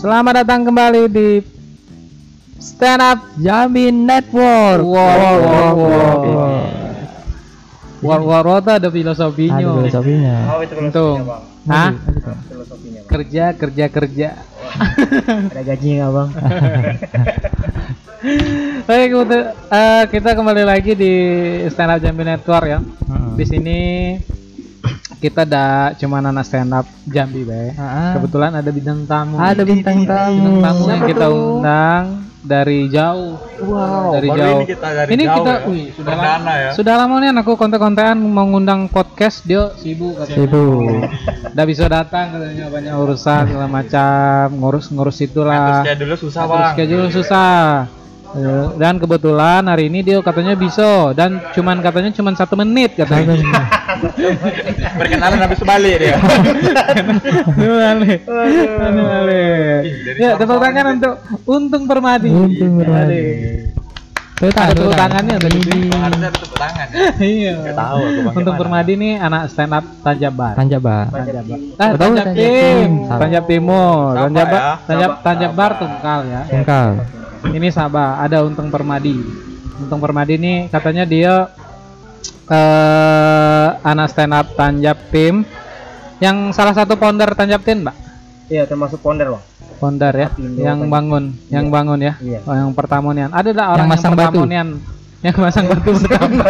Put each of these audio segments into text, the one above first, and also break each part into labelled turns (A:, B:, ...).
A: Selamat datang kembali di Stand Up
B: Jamin Network.
A: Wow, wow, wow, wow. War war ada filosofinya.
B: Ada filosofinya.
C: Oh itu filosofinya bang.
A: Hah?
C: Filosofinya bang.
A: Kerja, kerja, kerja.
C: Ada gajinya nggak bang?
A: Baik, untuk, eh, kita kembali lagi di Stand Up Jambi Network ya.
B: Heeh.
A: Di sini kita ada cuma anak stand up Jambi, Bay.
B: Ah,
A: Kebetulan ada bintang tamu.
B: ada bintang tamu.
A: bintang tamu yang kita
B: tuh?
A: undang dari jauh.
B: Wow.
A: dari
D: baru
A: jauh.
D: ini kita dari
A: ini
D: jauh
A: kita,
D: ya.
A: wih, sudah
D: Perdana
A: lama,
D: ya.
A: sudah lama nih aku kontak-kontakan mau ngundang podcast dia sibuk katanya.
B: Sibuk.
A: Udah bisa datang katanya banyak urusan segala macam, ngurus-ngurus
D: Terus
A: itulah.
D: kayak dulu susah
A: Atur
D: bang.
A: schedule susah. Eh, Dan kebetulan hari ini dia katanya bisa dan cuman katanya cuman satu menit katanya.
D: Perkenalan habis balik dia.
A: Aneh.
D: dari
A: Ya, tepuk tangan untuk Untung Permadi.
B: Untung Permadi. Tepuk
A: Ada tepuk tangannya tadi.
D: Harusnya ada tepuk tangan.
A: Iya.
D: Nggak tahu aku gimana.
A: Permadi nih anak stand up Tanjabar.
B: Tanjabar.
A: Tanjabar. Ah, Tanjab Tim. Tanjab Timur.
D: Sabah
A: Tanjab
D: ya.
A: Tanjabar. Tungkal ya.
B: Tungkal.
A: Ini Sabah, ada Untung Permadi. Untung Permadi ini katanya dia eh anak stand up Tanjab Tim yang salah satu founder Tanjab Tim, Mbak.
C: Iya termasuk ponder bang.
A: Founder ya,
C: Apindo,
A: yang bangun, yang
C: Iya.
A: bangun ya.
C: Iya.
A: Oh, yang pertama nian. Ada tak orang yang,
B: masang batu.
A: pertama nian? Yang masang batu pertama.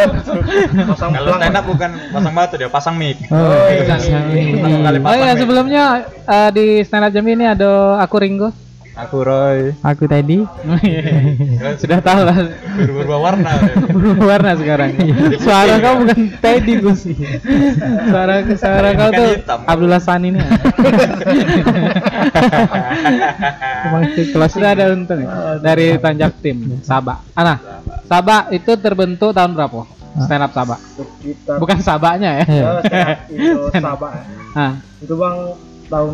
C: Pasang
D: Kalau
C: pelang.
D: stand up bukan pasang batu dia, pasang mic.
B: Oh,
C: iya.
D: Kali
A: Oh
D: pasang
A: iya,
D: mic.
A: sebelumnya eh, di stand up Jambi ini ada aku Ringo.
D: Aku Roy.
B: Aku tadi.
A: Sudah tahu lah
D: Berubah warna.
A: berubah warna sekarang. Suara kau bukan Teddy Gus. Suara suara kau
D: Bukan
A: tuh
D: hitam.
A: Abdullah Sani nih.
B: Kelas
A: Sudah ada untung dari Tanjab Tim Sabah. Ana, Sabah itu terbentuk tahun berapa? Stand up Sabah.
C: Kita
A: Bukan Sabahnya ya.
B: Iya.
C: Stand up itu Sabah.
A: Ah,
C: Itu bang tahun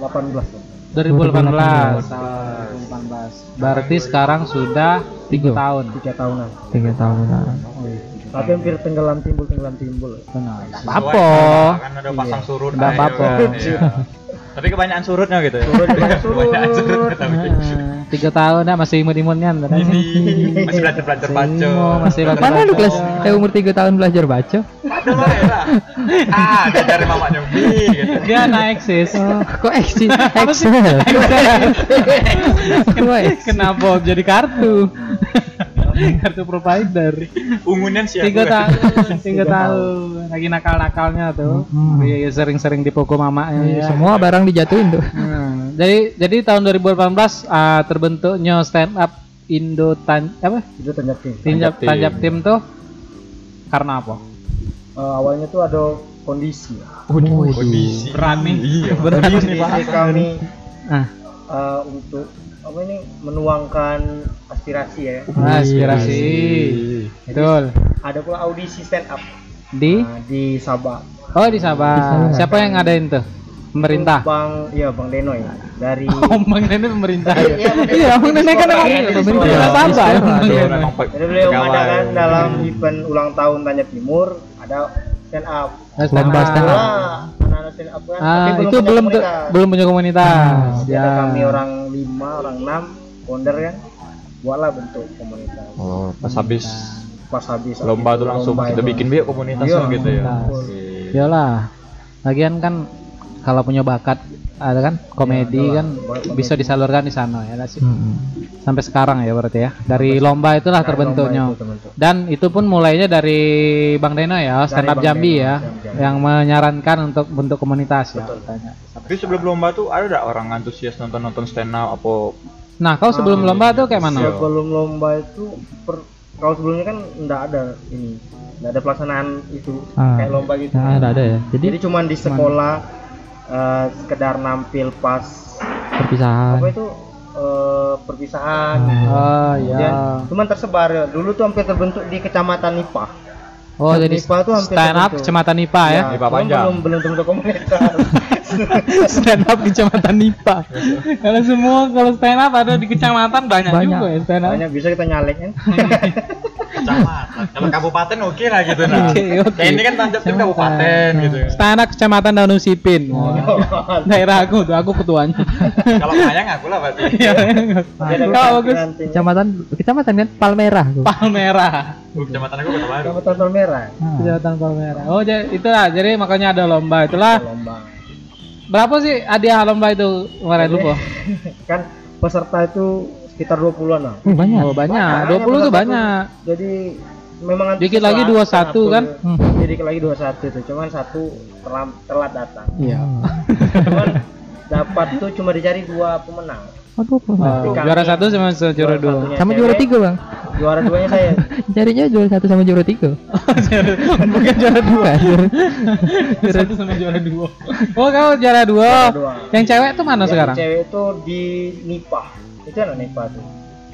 C: 2018 bang.
A: 2018. Ah, 2018. Berarti sekarang sudah tiga
B: Tiga.
A: tahun.
C: Tiga tahunan.
B: tiga tahunan.
C: Tapi hampir tenggelam timbul tenggelam timbul.
A: Benar.
D: Sesuai
A: Apa?
D: Kan ada pasang surut.
A: Nggak
D: kan, iya. Tapi kebanyakan surutnya gitu ya.
C: Surut, banyak surut.
D: Kebanyakan surutnya tapi.
A: Ah, Tiga tahun dah masih imut-imutnya.
D: Ini masih belajar belajar baca.
A: Masih belajar
B: Mana lu kelas eh, umur tiga tahun belajar baca?
D: Ada lah ya. lah. Ah, dari mamanya Bi gitu.
A: Dia naik sis.
B: Oh, kok?
A: Apa.
B: Kok Excel?
A: Kenapa jadi kartu? Kartu provider.
D: Ungunan sih
A: Tiga tahun, tiga tahun. Lagi nakal-nakalnya tuh.
B: Hmm.
A: Iya, iya, sering-sering dipukul mamanya.
B: Iya,
A: ya.
B: Semua barang dijatuhin tuh.
A: Hmm, Jadi jadi tahun 2018 ah, terbentuknya stand up Indo Tan apa?
C: Itu Tanjab Tim.
A: Tanjab
D: Tim.
A: Tanjab Tim tuh karena apa?
C: Eh, awalnya tuh ada kondisi.
D: Kondisi.
A: Berani.
D: Iya.
A: Berani.
D: Kondisi
C: Jadi
D: bahasa.
C: kami
A: Ah,
C: eh, untuk apa ini menuangkan aspirasi ya.
A: aspirasi. Betul.
C: Ada pula audisi stand up
A: Di
C: nah, di Sabah.
A: Oh di Sabah.
B: Di Sabah.
A: Siapa yang ngadain tuh? Pemerintah.
C: Bang, iya Bang Deno ya. Dari
A: Oh, Bang Nenek pemerintah.
C: Iya,
A: Iya, Bang Nenek kan
C: Iya,
A: orang
C: pemerintah.
A: Sabah.
B: Iya, iya.
D: Pe-
C: Jadi beliau mengadakan dalam event ulang tahun Tanjab Timur ada stand up.
A: Stand
B: Lomba
A: up.
B: Stand up.
C: Kan,
A: Ah,
C: tapi
A: itu
C: punya
A: belum ke-
C: komunitas.
A: belum punya komunitas.
C: Jadi
A: Ya.
C: ada kami orang lima, orang enam, founder kan, buatlah bentuk komunitas.
D: Oh, pas habis
C: Pas habis
D: lomba tuh langsung
C: lomba
D: kita
C: itu.
D: bikin biar komunitas
C: Iya,
D: gitu ya.
A: Iyalah. Lagian kan kalau punya bakat ada kan komedi
C: Iya,
A: kan
C: komedi.
A: bisa disalurkan di sana ya nggak sih.
B: Hmm.
A: Sampai sekarang ya berarti ya. Dari lomba itulah
C: Dari
A: terbentuknya.
C: lomba itu terbentuk.
A: Dan itu pun mulainya dari Bang Deno ya, stand up
C: Bang
A: Jambi
C: Deno,
A: ya,
C: Jambi,
A: yang menyarankan untuk bentuk komunitas ya.
C: Betul.
A: katanya.
D: Tapi sebelum lomba tuh ada nggak orang antusias nonton-nonton stand up apa
A: Nah, kau sebelum
C: Ah,
A: lomba tuh kayak mana?
C: Sebelum lomba itu per, kalau sebelumnya kan enggak ada ini, enggak ada pelaksanaan itu
B: Ah.
C: kayak lomba gitu.
B: Nah, ada ada ya. Jadi
C: Jadi cuman di sekolah eh, sekedar nampil pas
B: perpisahan.
C: apa itu eh, perpisahan.
A: Oh
C: Dan
A: iya.
C: cuman tersebar ya. Dulu tuh hampir terbentuk di kecamatan Nipah.
A: Oh, jadi
C: Nipa tuh hampir
A: stand up
C: terbentuk.
A: Kecamatan Nipa ya.
D: Nipa
C: cuman
D: Panjang.
C: Belum belum terbentuk komunitas.
A: stand up Kecamatan Nipa. kalau semua kalau stand up ada di kecamatan banyak,
B: Banyak.
A: juga ya stand up.
C: Makanya bisa kita nyalek kan.
D: kecamatan Kalau kabupaten oke lah gitu nah.
A: Oke, oke.
D: Kayak ini kan Tanjab tim kabupaten gitu.
A: Stand kecamatan Danau Sipin. Daerah aku tuh, aku ketuanya.
D: Kalau Mayang aku lah berarti.
A: Iya. Kalau bagus.
B: Kecamatan kecamatan kan Palmerah.
A: Palmerah.
D: Oh, Kecamatan aku Kota Baru.
C: Kecamatan Palmerah.
B: Ah.
A: Kecamatan Palmerah. Oh, jadi itulah. Jadi makanya ada lomba. Itulah.
C: Lomba.
A: Berapa sih hadiah lomba itu kemarin lupa?
C: kan peserta itu sekitar 20-an lah.
B: Oh, banyak.
A: Oh, banyak.
C: Banyak,
A: 20 tuh banyak.
C: tuh. Jadi memang
A: Dikit lagi
C: antusias lah,
A: 21 kan?
C: aku-
B: Hmm.
C: Jadi dikit lagi 21 itu, cuman satu telat, telat datang.
A: Iya.
C: Cuman dapat tuh cuma dicari dua pemenang.
B: Aduh,
A: Oh, juara satu sama juara dua.
B: sama juara tiga bang.
C: Juara duanya saya.
B: Carinya juara satu sama juara tiga.
A: Bukan juara dua.
B: Bukan.
A: Satu sama juara dua. Oh, kamu juara dua.
C: Juara dua.
A: Yang cewek tuh mana
C: Yang
A: sekarang?
C: Cewek itu di Nipah. Itu anak Nipah tuh.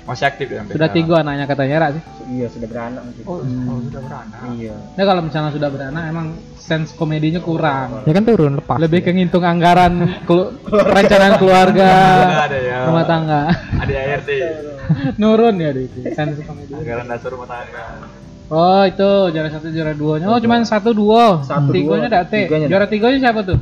D: Masih aktif ya?
A: Sudah tiga anaknya katanya Ra sih.
C: Iya, sudah beranak gitu.
D: Oh, oh, sudah beranak.
C: Iya.
A: Nah kalau misalnya sudah beranak emang sense komedinya kurang.
B: Ya kan turun lepas.
A: Lebih ke ngitung anggaran kelu- perencanaan keluarga,
D: ada ya.
A: rumah tangga.
D: Ada ART.
A: Nurun ya di itu sense komedi.
D: Anggaran dasar rumah tangga.
A: Oh itu juara satu juara duanya. Oh cuman satu dua.
C: Satu,
A: tiganya date.
C: Tiganya
A: Juara tiganya siapa tuh?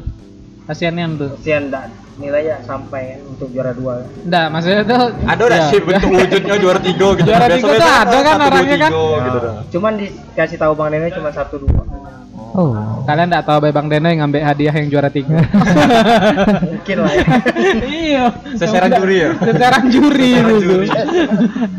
A: Asianian tuh.
C: Kesian dan nilainya sampai untuk juara dua.
A: Enggak, maksudnya tuh
D: Ada udah
A: ya,
D: sih bentuk wujudnya juara tiga gitu.
A: Juara tiga tuh ada kan orangnya kan?
D: gitu dah.
C: Cuman dikasih tahu Bang Neno cuma satu dua.
B: Oh.
A: Kalian enggak tahu Bang yang ngambil hadiah yang juara tiga.
C: Mungkin lah ya.
A: iya.
D: Seseran juri ya?
A: Seseran juri itu.
D: juri.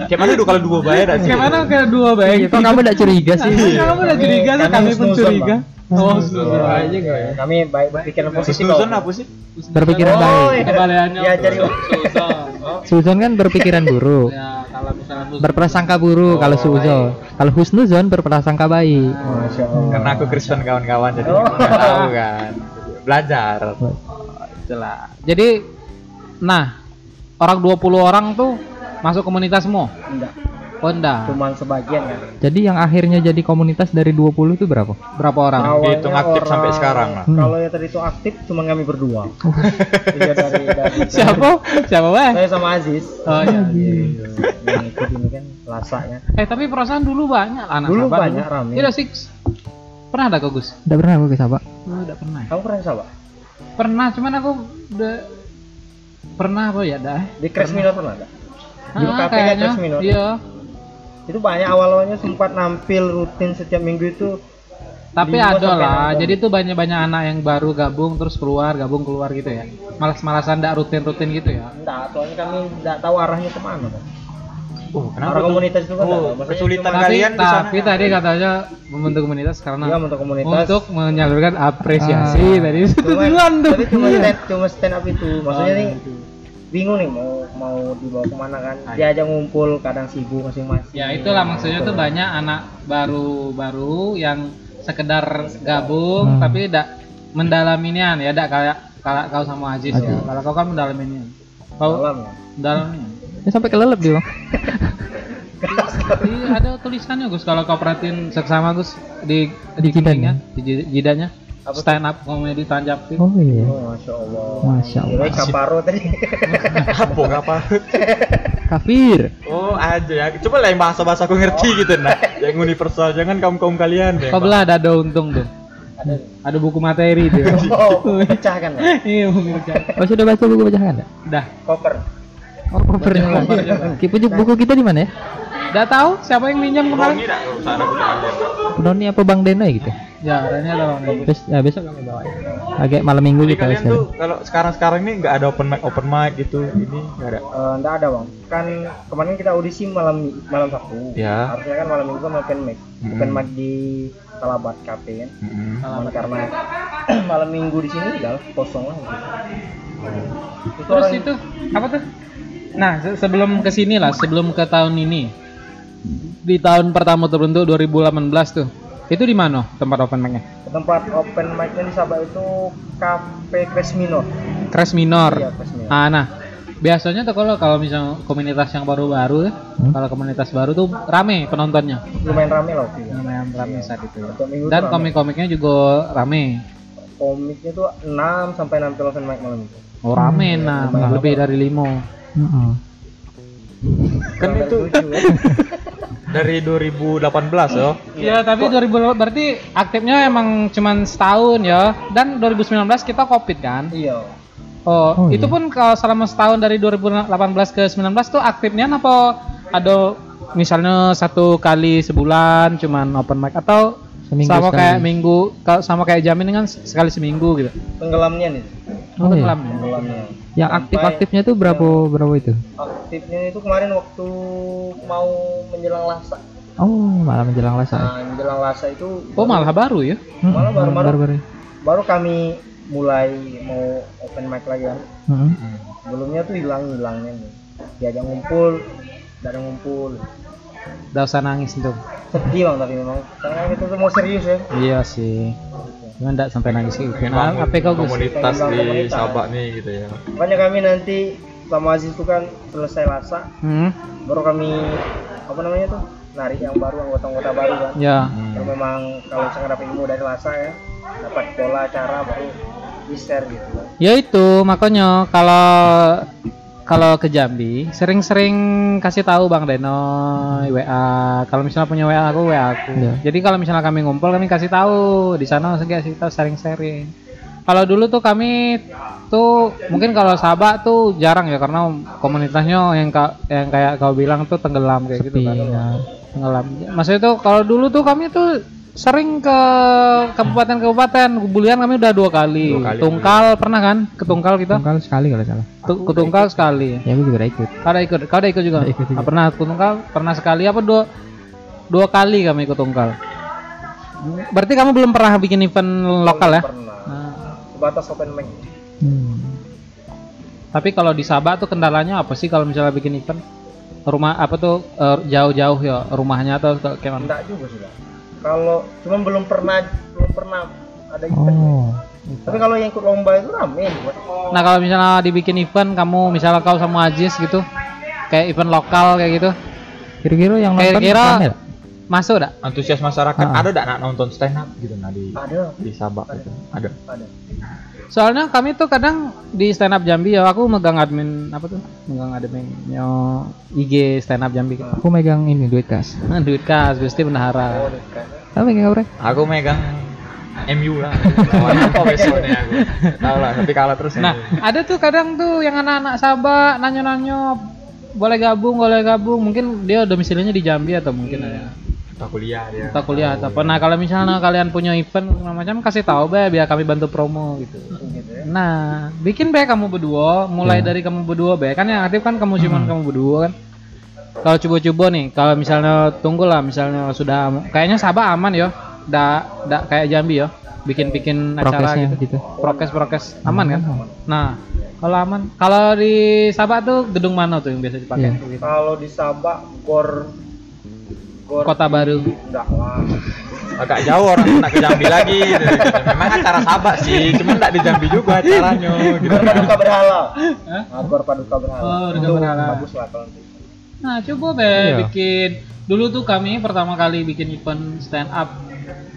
D: Kayak mana dulu kalau dua bayar sih?
A: Gimana ke dua baik
B: Kok kamu tidak curiga sih?
A: Kamu udah curiga tuh
C: Kami
A: pun curiga. Oh,
C: Snuzon.
A: snuzon aja enggak ya?
C: Kami baik pikiran positif.
D: Susun
C: Om.
D: apa sih?
B: Berpikiran
C: Oh,
B: baik.
C: iya. Ya, jadi
A: Suzon.
B: Suzon kan berpikiran buruk.
A: Ya, kalau misalnya.
B: Berprasangka buruk kalau Suzon. Kalau Husnuzon berprasangka baik.
D: Karena aku Kristen kawan-kawan jadi
C: Oh.
D: tahu kan. Belajar.
A: Itulah. Jadi nah, orang 20 orang tuh masuk komunitas semua.
C: Enggak,
A: Oh, enggak.
C: cuman sebagian kan.
B: Jadi yang akhirnya jadi komunitas dari 20 itu berapa?
A: Berapa orang?
C: Awalnya
D: Dihitung aktif sampai sekarang lah.
B: Hmm.
C: Kalau yang tadi itu aktif cuma kami berdua. Iya dari, dari
A: Siapa? Siapa, Weh?
C: Saya sama Aziz.
A: Oh, iya.
C: Iya, Yang ikut ini kan lasaknya.
A: Eh, tapi perasaan dulu banyak anak
C: Dulu
A: sahabat
C: banyak, rame.
A: Iya, Six. Pernah ada kok, Gus?
B: Udah pernah aku ke Sabak?
A: Oh, enggak pernah. ya?
C: Kamu pernah sahabat?
A: Pernah, cuman aku udah pernah apa ya, dah.
C: Di Crash Minor pernah ada? Di
A: Ah, kayaknya. Iya.
C: Itu banyak awal-awalnya sempat nampil rutin setiap minggu itu.
A: Tapi ada lah, jadi tuh banyak-banyak anak yang baru gabung terus keluar, gabung keluar gitu ya. Malas-malasan enggak rutin-rutin gitu ya.
C: Enggak, soalnya kami enggak tahu arahnya ke mana kan.
D: Oh, kenapa tuh?
C: komunitas itu kan
D: Oh, kesulitan kalian di sana.
A: tapi tadi katanya membentuk komunitas karena
C: Iya, untuk komunitas.
A: untuk menyalurkan apresiasi
B: Ah.
A: tadi itu tujuan tuh.
C: Tapi cuma stand, cuma stand up itu. Maksudnya
A: Oh,
C: nih
A: gitu.
C: Bingung nih mau mau dibawa ke mana kan.
A: Ah,
C: Dia aja ngumpul, kadang sibuk masing-masing.
A: Ya itulah maksudnya tuh banyak anak baru-baru yang sekedar gabung
B: Hmm.
A: tapi tidak mendalaminya ya tidak kayak kayak kau sama Aziz ya. Kalau kau kan mendalaminya. Kau
C: Malam ya.
A: mendalaminya.
B: Ya sampai kelelep dia.
A: Iya, ada tulisannya Gus kalau kau perhatiin seksama Gus di
B: Di jidatnya?
A: di ji- jidanya
C: Apa
A: stand up komedi tanjap
B: Oh iya.
C: Oh, Masya Allah.
B: Masya Allah.
C: Kirain kaparo tadi.
D: Apa apa?
B: Kafir.
D: Oh, aja ya. Coba lah yang bahasa-bahasa aku ngerti gitu nah. Yang universal, jangan kaum-kaum kalian deh.
A: Kau belah ada ada untung tuh.
C: Ada.
A: Ada buku materi tuh.
C: Oh, pecah kan. Pak?
A: Iya, buku materi.
B: Oh sudah baca buku bacaan enggak?
A: Dah.
C: Koper.
B: Oh covernya.
A: covernya.
B: Ki- Buku buku kita di mana ya?
A: Udah tahu siapa yang minjam kemarin?
B: Noni apa Bang Deno gitu?
A: Ya, orangnya ada
B: ya besok kami bawa. Agak malam minggu
D: Jadi
B: gitu
D: kalian
B: sekarang.
D: tuh kalau sekarang-sekarang ini nggak ada open mic open mic gitu, ini nggak ada.
C: Eh, enggak ada bang kan kemarin kita audisi malam malam sabtu
D: Ya.
C: harusnya kan malam minggu kan open mic
D: Mm-mm.
C: open mic di Talabat Cafe kan. Cuman karena malam minggu di sini udah kosong lah gitu. Terus
A: Terus
C: orang-
A: itu apa tuh? Nah, se- sebelum ke sini lah, sebelum ke tahun ini. Di tahun pertama terbentuk 2018 tuh. Itu di mana tempat open mic-nya?
C: tempat open mic-nya di Sabah itu Cafe Crash Minor
A: Crash Minor.
C: iya Crash Minor
A: Ah, nah, biasanya tuh kalau kalau misalnya komunitas yang baru-baru ya,
B: Hmm?
A: kalau komunitas baru tuh rame penontonnya.
C: lumayan rame lah waktu itu
A: Lumayan rame saat itu. ya. Dan komik-komiknya juga rame.
C: komiknya tuh 6 sampai 6 open mic malam itu
A: Oh, rame nah,
C: lumayan
A: lebih
C: rame.
A: dari limo.
B: Heeh.
D: Kan
C: Kurang
D: itu
C: dari tujuh, ya.
D: dari 2018 yo.
A: Ya, tapi 2000 berarti aktifnya emang cuman setahun ya. Dan 2019 kita Covid kan.
C: iya
A: Oh,
B: Oh,
A: itu
B: iya.
A: pun kalau selama setahun dari 2018 ke 19 tuh aktifnya apa ada misalnya satu kali sebulan cuman open mic atau
B: Seminggu
A: sama
B: sekali.
A: kayak minggu kalau sama kayak jamin kan sekali seminggu gitu.
C: tenggelamnya nih
B: Oh, iya.
A: Tenggelam ya?
C: tenggelamnya
B: Yang
C: Sampai
B: aktif-aktifnya tuh berapa berapa itu?
C: aktifnya itu kemarin waktu mau menjelang lasa
B: Oh, malah menjelang lasa.
C: nah menjelang lasa itu
A: Oh, malah baru ya.
B: Hmm,
C: malah baru-baru.
B: baru-baru.
C: baru kami mulai mau open mic lagi kan
B: Hmm.
C: sebelumnya tuh hilang hilangnya nih diajak ngumpul tidak ada ngumpul
A: Udah usah nangis tuh.
C: sedih bang tapi memang karena kita tuh mau serius ya
A: Iya sih. Cuma enggak sampai nangis gitu. Nah, apa kau Gus?
D: komunitas di
C: komunitas.
D: Sabak nih gitu ya.
C: makanya kami nanti sama Aziz itu kan selesai lasa
A: Hmm.
C: baru kami apa namanya tuh narik yang baru anggota-anggota baru kan
A: Ya.
C: Kalau memang kalau misalkan dapat ilmu dari lasa ya dapat pola cara baru di share gitu kan
A: Ya itu makanya kalau kalau ke Jambi sering-sering kasih tahu Bang Deno WA. Kalau misalnya punya WA aku WA aku.
B: Iya.
A: Jadi kalau misalnya kami ngumpul kami kasih tahu di sana kasih tahu sharing-sharing. Kalau dulu tuh kami tuh mungkin kalau Sabak tuh jarang ya karena komunitasnya yang ka- yang kayak kau bilang tuh tenggelam kayak gitu
B: Sepi,
A: kan.
B: ya.
A: Tenggelam. Maksudnya tuh kalau dulu tuh kami tuh sering ke kabupaten-kabupaten bulian kami udah dua kali.
D: Dua kali.
A: Tungkal pernah kan? Ke Tungkal kita?
B: Tunggal sekali kalau salah.
A: Tu- ke Tungkal sekali.
B: Ya aku juga udah ikut.
A: Kau ada ikut? Kau ada ikut juga?
B: Ada ikut juga.
A: Ah, pernah ke Tungkal? Pernah sekali apa dua dua kali kami ke Tungkal. Berarti kamu belum pernah bikin event lokal ya?
C: pernah
A: Nah,
C: sebatas open mic
B: Hmm.
A: tapi kalau di Sabah tuh kendalanya apa sih kalau misalnya bikin event? Rumah apa tuh eh, jauh-jauh ya rumahnya atau ke- kayak mana?
C: enggak juga sih. Kalau cuman belum pernah belum pernah ada event
B: Oh.
C: tapi kalau yang ikut lomba itu rame buat
A: Nah kalau misalnya dibikin event kamu misalnya kau sama Ajis gitu kayak event lokal kayak gitu
B: Kira-kira yang nonton
A: Kira-kira masuk dak?
D: Antusias masyarakat
B: Ah.
D: ada enggak nak nonton stand up gitu nah di
C: ada
D: di Sabak gitu. Ada.
C: ada
A: Soalnya kami tuh kadang di stand up Jambi ya aku megang admin apa tuh? Megang adminnya IG stand up Jambi. gitu.
B: Aku megang ini duit kas.
A: Duit kas Gusti Bendahara.
C: oh
B: Kamu megang apa? Rek?
D: Aku megang MU lah. Lawan apa besoknya aku? Tahu lah, tapi kalah terus.
A: Nah, ada tuh kadang tuh yang anak-anak Sabah nanya-nanya boleh gabung, boleh gabung. Mungkin dia domisilinya di Jambi atau mungkin ada
D: kita kuliah dia.
A: atau kuliah atau apa. Nah, kalau misalnya kalian punya event segala macam kasih tahu be biar kami bantu promo gitu.
C: gitu ya
A: Nah, bikin be kamu berdua, mulai
B: Ya.
A: dari kamu berdua be. Kan yang aktif kan kamu cuman kamu berdua kan. Kalau coba-coba nih, kalau misalnya tunggu lah, misalnya sudah kayaknya Sabah aman ya. Nggak, nggak kayak Jambi ya. Bikin-bikin acara
B: Prokesnya
A: gitu.
B: gitu.
A: Prokes-prokes aman kan?
B: Aman.
A: Nah, kalau aman, kalau di Sabah tuh gedung mana tuh yang biasa dipakai?
B: Iya.
C: kalau di Sabak gor gor
A: Kota Baru.
C: enggak lah
D: Agak jauh orang nak ke Jambi lagi. gitu. Memang acara Sabak sih, cuma enggak di Jambi juga acaranya gitu.
C: gor paduka berhala
A: Hah?
C: nah, gor paduka berhala
A: Oh, Paduka Berhala.
C: bagus lah kalau nanti
A: Nah, coba be
B: Iya.
A: bikin. Dulu tuh kami pertama kali bikin event stand up.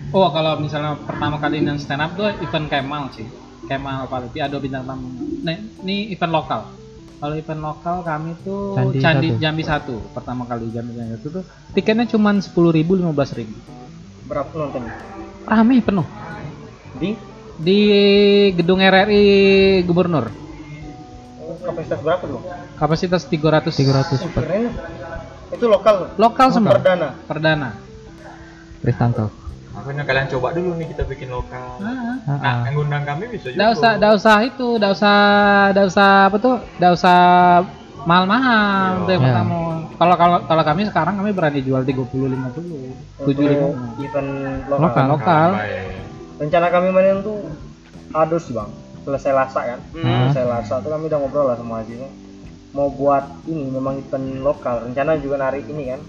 A: Oh, kalau misalnya pertama kali yang stand up tuh event Kemal sih. Kemal Palipi ada bintang tamu. Nah, ini event lokal. Kalau event lokal kami tuh
B: Candi
A: Candi,
B: satu.
A: Jambi satu. Pertama kali Jambi Jambi satu tuh tiketnya cuma sepuluh ribu lima belas ribu.
C: Berapa penonton
A: rame penuh.
C: Di?
A: Di gedung RRI Gubernur.
C: Kapasitas berapa tuh?
A: Kapasitas 300
B: 300
C: Oh, keren. Itu lokal?
A: Lokal semua.
C: perdana?
A: Perdana.
B: Kristantau.
D: Makanya kalian coba dulu nih kita bikin lokal.
A: Ah.
B: Ah,
D: Nah,
B: ah.
D: yang ngundang kami bisa juga.
A: Nggak usah, nggak usah itu, nggak usah, nggak usah apa tuh, nggak usah mahal-mahal
D: Iya.
A: tuh yang
B: Ya.
A: pertama. Kalau kalau kalau kami sekarang kami berani jual 30 50, 75.
C: Untuk event lokal.
B: Lokal.
A: Lokal.
C: Rencana kami main tuh adus sih bang selesai lasa kan
B: Hmm.
C: selesai lasa tuh kami udah ngobrol lah sama Haji mau buat ini memang event lokal rencana juga narik ini kan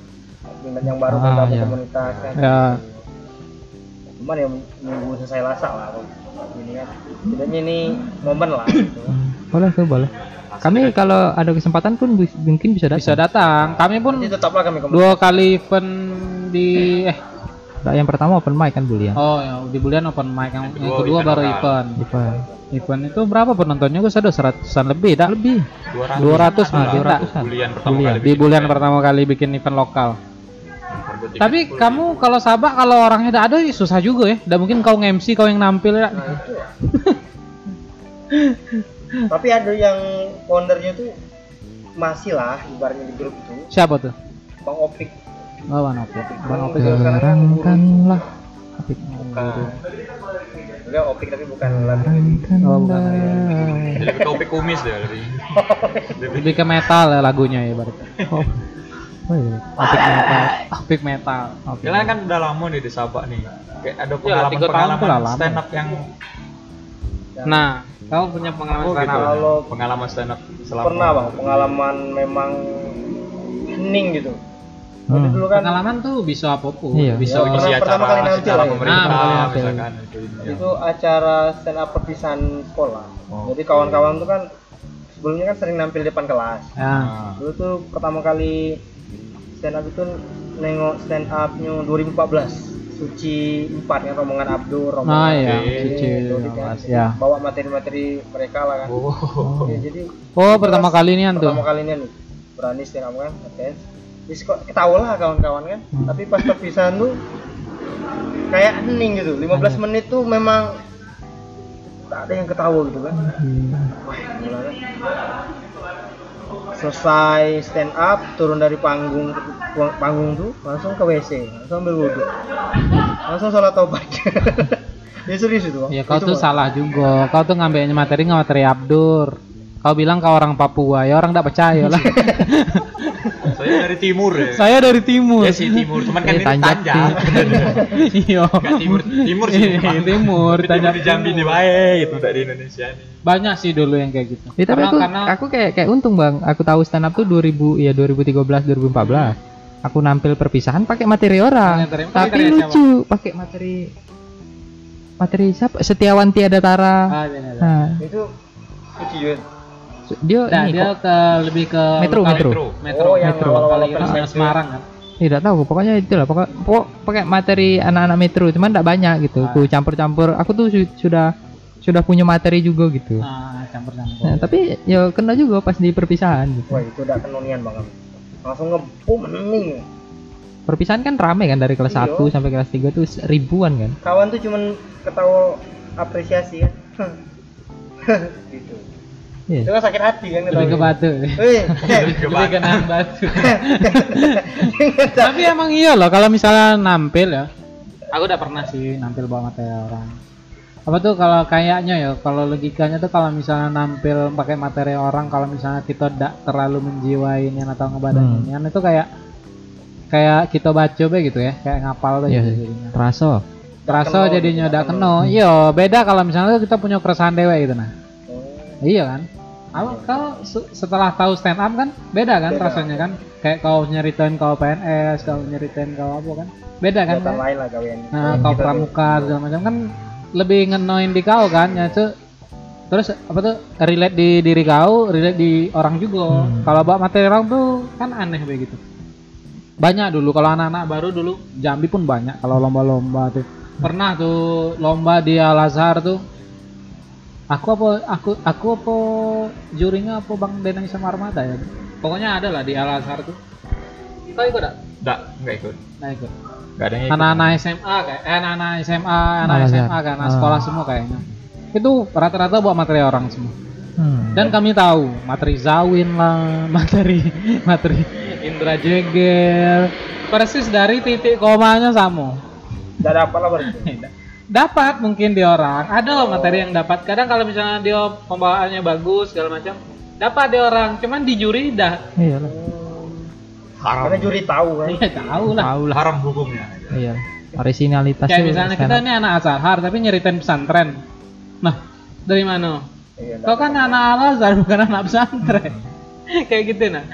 C: minat yang baru
B: Ah,
C: kan gabung
B: iya.
C: komunitas kan
A: Ya.
C: Cuman ya nunggu selesai lasa lah ini kan setidaknya ini momen lah gitu.
B: Boleh tuh, boleh. Kami kalau ada kesempatan pun mungkin bisa datang.
A: Bisa datang. Kami pun
C: nanti tetaplah kami komunitas
A: dua kali event di eh
B: Nah, yang pertama open mic kan bulian.
A: oh ya di bulan open mic yang,
D: Yang kedua
A: baru event.
B: Event.
A: Event itu berapa penontonnya? Gue sudah seratusan lebih, dah.
B: Lebih.
D: 200.
A: 200
B: Ah,
A: mungkin, dah.
B: 200-an.
D: Bulian pertama
B: Bulian.
D: kali
A: Di
D: event.
A: pertama kali bikin event lokal. Tapi kamu kalau sabak kalau orangnya tidak ada ya susah juga ya. Tidak mungkin kau nge-MC kau yang nampil ya.
C: Nah itu ya. Tapi ada yang foundernya tuh masih lah ibaratnya di grup itu
A: Siapa tuh?
C: Bang Opik
A: Oh, Bang Opik. Bang Opik.
C: Opik kan.
B: Terangkanlah Opik.
C: bukan Enggak Opik tapi bukan lagi
A: Oh, bukan.
D: Lebih topik kumis deh lebih.
A: Lebih ke metal ya lagunya ya berarti.
B: Oh. Oh iya.
A: Opik metal. Opik metal. Oke.
D: Kalian kan udah lama nih di Sabak nih. Kayak ada
A: Ya, lah
D: pengalaman-pengalaman
A: lama.
D: stand up yang
A: Nah, kau punya pengalaman
D: oh,
A: stand
D: gitu.
A: up?
C: Kalau
D: pengalaman stand up selama
C: pernah bang pengalaman memang hening gitu Jadi
B: Hmm.
C: dulu kan
A: Pengalaman tuh bisa apa pun.
B: Iya.
A: Bisa
C: Ya,
A: isi
C: pernah-
D: acara
C: kali lah ya.
D: pemerintah
A: Nah,
D: misalkan itu. ya.
C: itu acara stand up perpisahan sekolah
D: Oh.
C: jadi kawan-kawan tuh kan sebelumnya kan sering nampil depan kelas
A: Ya.
D: Nah,
C: dulu tuh pertama kali stand up itu nengok stand upnya 2014 suci 4 kan rombongan Abdur
A: Nah,
C: rombongan
A: iya.
D: Oke.
A: Cici.
C: Jadi kan
A: Ya.
C: bawa materi-materi mereka lah kan
D: Oh.
C: Ya, jadi
A: Oh, pertama kali ini tuh.
C: pertama kalinya nih berani stand up kan attend Terus kok ketawa lah kawan-kawan kan
A: Hmm.
C: tapi pas perpisahan tuh kayak hening gitu 15
A: Hmm.
C: menit tuh memang tak ada yang ketawa gitu kan
B: Hmm.
C: Wah, kan. Selesai stand up turun dari panggung panggung tuh langsung ke WC langsung ambil wudhu langsung sholat tobat ya serius itu.
A: Ya kau
C: Itu,
A: tuh
C: Bang.
A: salah juga. Kau tuh ngambilnya materi nggak materi Abdur. Kau bilang kau orang Papua, ya orang tidak percaya lah.
D: Saya dari timur ya.
A: Saya dari timur.
D: Ya sih timur, cuman kan
B: Eh,
D: ini
B: Tanjak
D: Tanjak.
A: Iya.
D: Nggak timur, timur sih.
A: Iya,
D: memang.
A: timur,
D: Tapi
A: Tanjak
D: timur di Jambi
A: timur.
D: di bae itu dari Indonesia nih.
A: Banyak sih dulu yang kayak gitu.
B: Ya, tapi
A: Karena-
B: aku
A: karena
B: aku kayak kayak untung bang. Aku tahu stand up tuh 2000 ya 2013 2014. Aku nampil perpisahan pakai materi orang.
A: Materi-
B: tapi
A: materi
B: lucu pakai materi materi siapa? Setiawan Tiada Tara.
A: Ah, iya, iya.
B: Nah,
C: itu
B: dia
A: Nah,
B: ini
A: dia
B: kok
A: ke lebih ke
B: Metro,
A: lokal-
B: Metro.
A: Metro.
C: Oh, yang
A: Metro. lokal itu Semarang kan.
B: tidak tahu pokoknya itulah pokok pokok pakai materi anak-anak metro cuman tidak banyak gitu
A: Ah.
B: aku campur-campur aku tuh su- sudah sudah punya materi juga gitu
A: Ah, campur-campur.
B: Nah, tapi ya kena juga pas di perpisahan gitu.
C: wah itu udah kenonian banget langsung ngebum hening
B: perpisahan kan rame kan dari kelas
C: Iya.
B: 1 sampai kelas 3 tuh ribuan kan
C: kawan tuh cuman ketawa apresiasi kan gitu
B: Iya.
C: itu kan sakit hati kan
A: Lebih ke batu.
D: Lebih ke batu.
A: nahan batu. Tapi emang iya loh kalau misalnya nampil ya. Aku udah pernah sih nampil banget ya orang. Apa tuh kalau kayaknya ya, kalau logikanya tuh kalau misalnya nampil pakai materi orang, kalau misalnya kita tidak terlalu menjiwain atau ngebadanin itu kayak kayak kita baca be gitu ya, kayak ngapal tuh
B: Iya
A: gitu
B: sih.
A: jadinya.
B: Terasa.
A: Terasa jadinya udah
C: keno.
A: keno. Iya, beda kalau misalnya kita punya keresahan dewe gitu nah.
C: Oh,
A: Iya kan? Apa kau se- setelah tahu stand up kan beda kan
C: Beda.
A: rasanya kan? Kayak kau nyeritain kau PNS, kau nyeritain kau apa kan? Beda kan? Kan?
C: lain lah kalian
A: Nah, kau pramuka segala macam kan lebih ngenoin di kau kan ya itu terus apa tuh relate di diri kau relate di orang juga
B: Hmm.
A: kalau bawa materi orang tuh kan aneh begitu banyak dulu kalau anak-anak baru dulu Jambi pun banyak kalau lomba-lomba tuh pernah tuh lomba di Al Azhar tuh aku apa aku aku apa jurinya apa Bang Denang sama Armada ya pokoknya ada lah di Al Azhar tuh kau ikut gak?
D: Enggak, enggak ikut.
A: Nah ikut
D: Enggak ada yang ikut.
A: anak-anak SMA kayak eh, anak-anak SMA anak
B: Al-Azhar.
A: SMA kan anak
B: Ah.
A: sekolah semua kayaknya itu rata-rata buat materi orang semua
B: Hmm.
A: dan kami tahu materi Zawin lah materi materi Indra Jegel persis dari titik komanya sama
C: udah dapat lah berarti
A: dapat mungkin di orang ada loh materi yang dapat kadang kalau misalnya dia pembawaannya bagus segala macam dapat di orang cuman di juri dah
B: Iya lah.
D: haram.
C: karena juri tahu kan
A: ya tahu lah
B: Tahu lah.
D: Haram hukumnya.
B: Iya. Originalitasnya
A: kayak misalnya kita nih anak Azhar tapi nyeritain pesantren nah dari mana
C: iya
A: Kau kan anak Al Azhar bukan anak pesantren. Kayak gitu nah.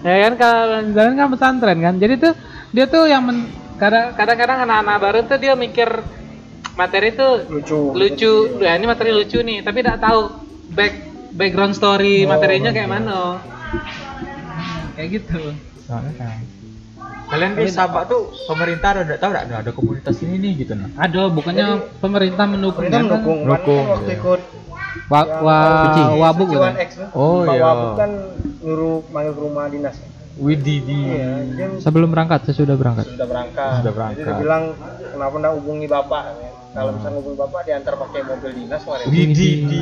A: Ya kan kalau jalan kan pesantren kan. Jadi tuh dia tuh yang men- kadang- kadang-kadang anak-anak baru tuh dia mikir materi tuh
C: lucu
A: lucu. Ya ini materi lucu nih, tapi tidak tahu back background story
C: Oh,
A: materinya kayak mana. Kayak gitu.
B: Soalnya kan.
D: Kalian di Sabak tuh pemerintah ada tahu enggak ada komunitas ini nih gitu nah.
A: Ada bukannya pemerintah mendukung
C: pemerintah
A: ya, kan?
C: mendukung kan
D: Mendukung,
C: kan waktu
D: iya.
C: ikut
A: Wa, wa, wabuk gitu.
C: Tuh.
D: Oh, iya.
C: Wabuk kan nyuruh manggil ke rumah dinas
D: Widih di.
C: Iya,
B: Sebelum berangkat, sesudah berangkat.
C: sudah berangkat.
D: Sudah
C: Jadi
D: berangkat.
C: dia bilang kenapa nggak hubungi bapak? Kalau misalnya hubungi bapak diantar pakai mobil dinas kemarin.
D: Widih di.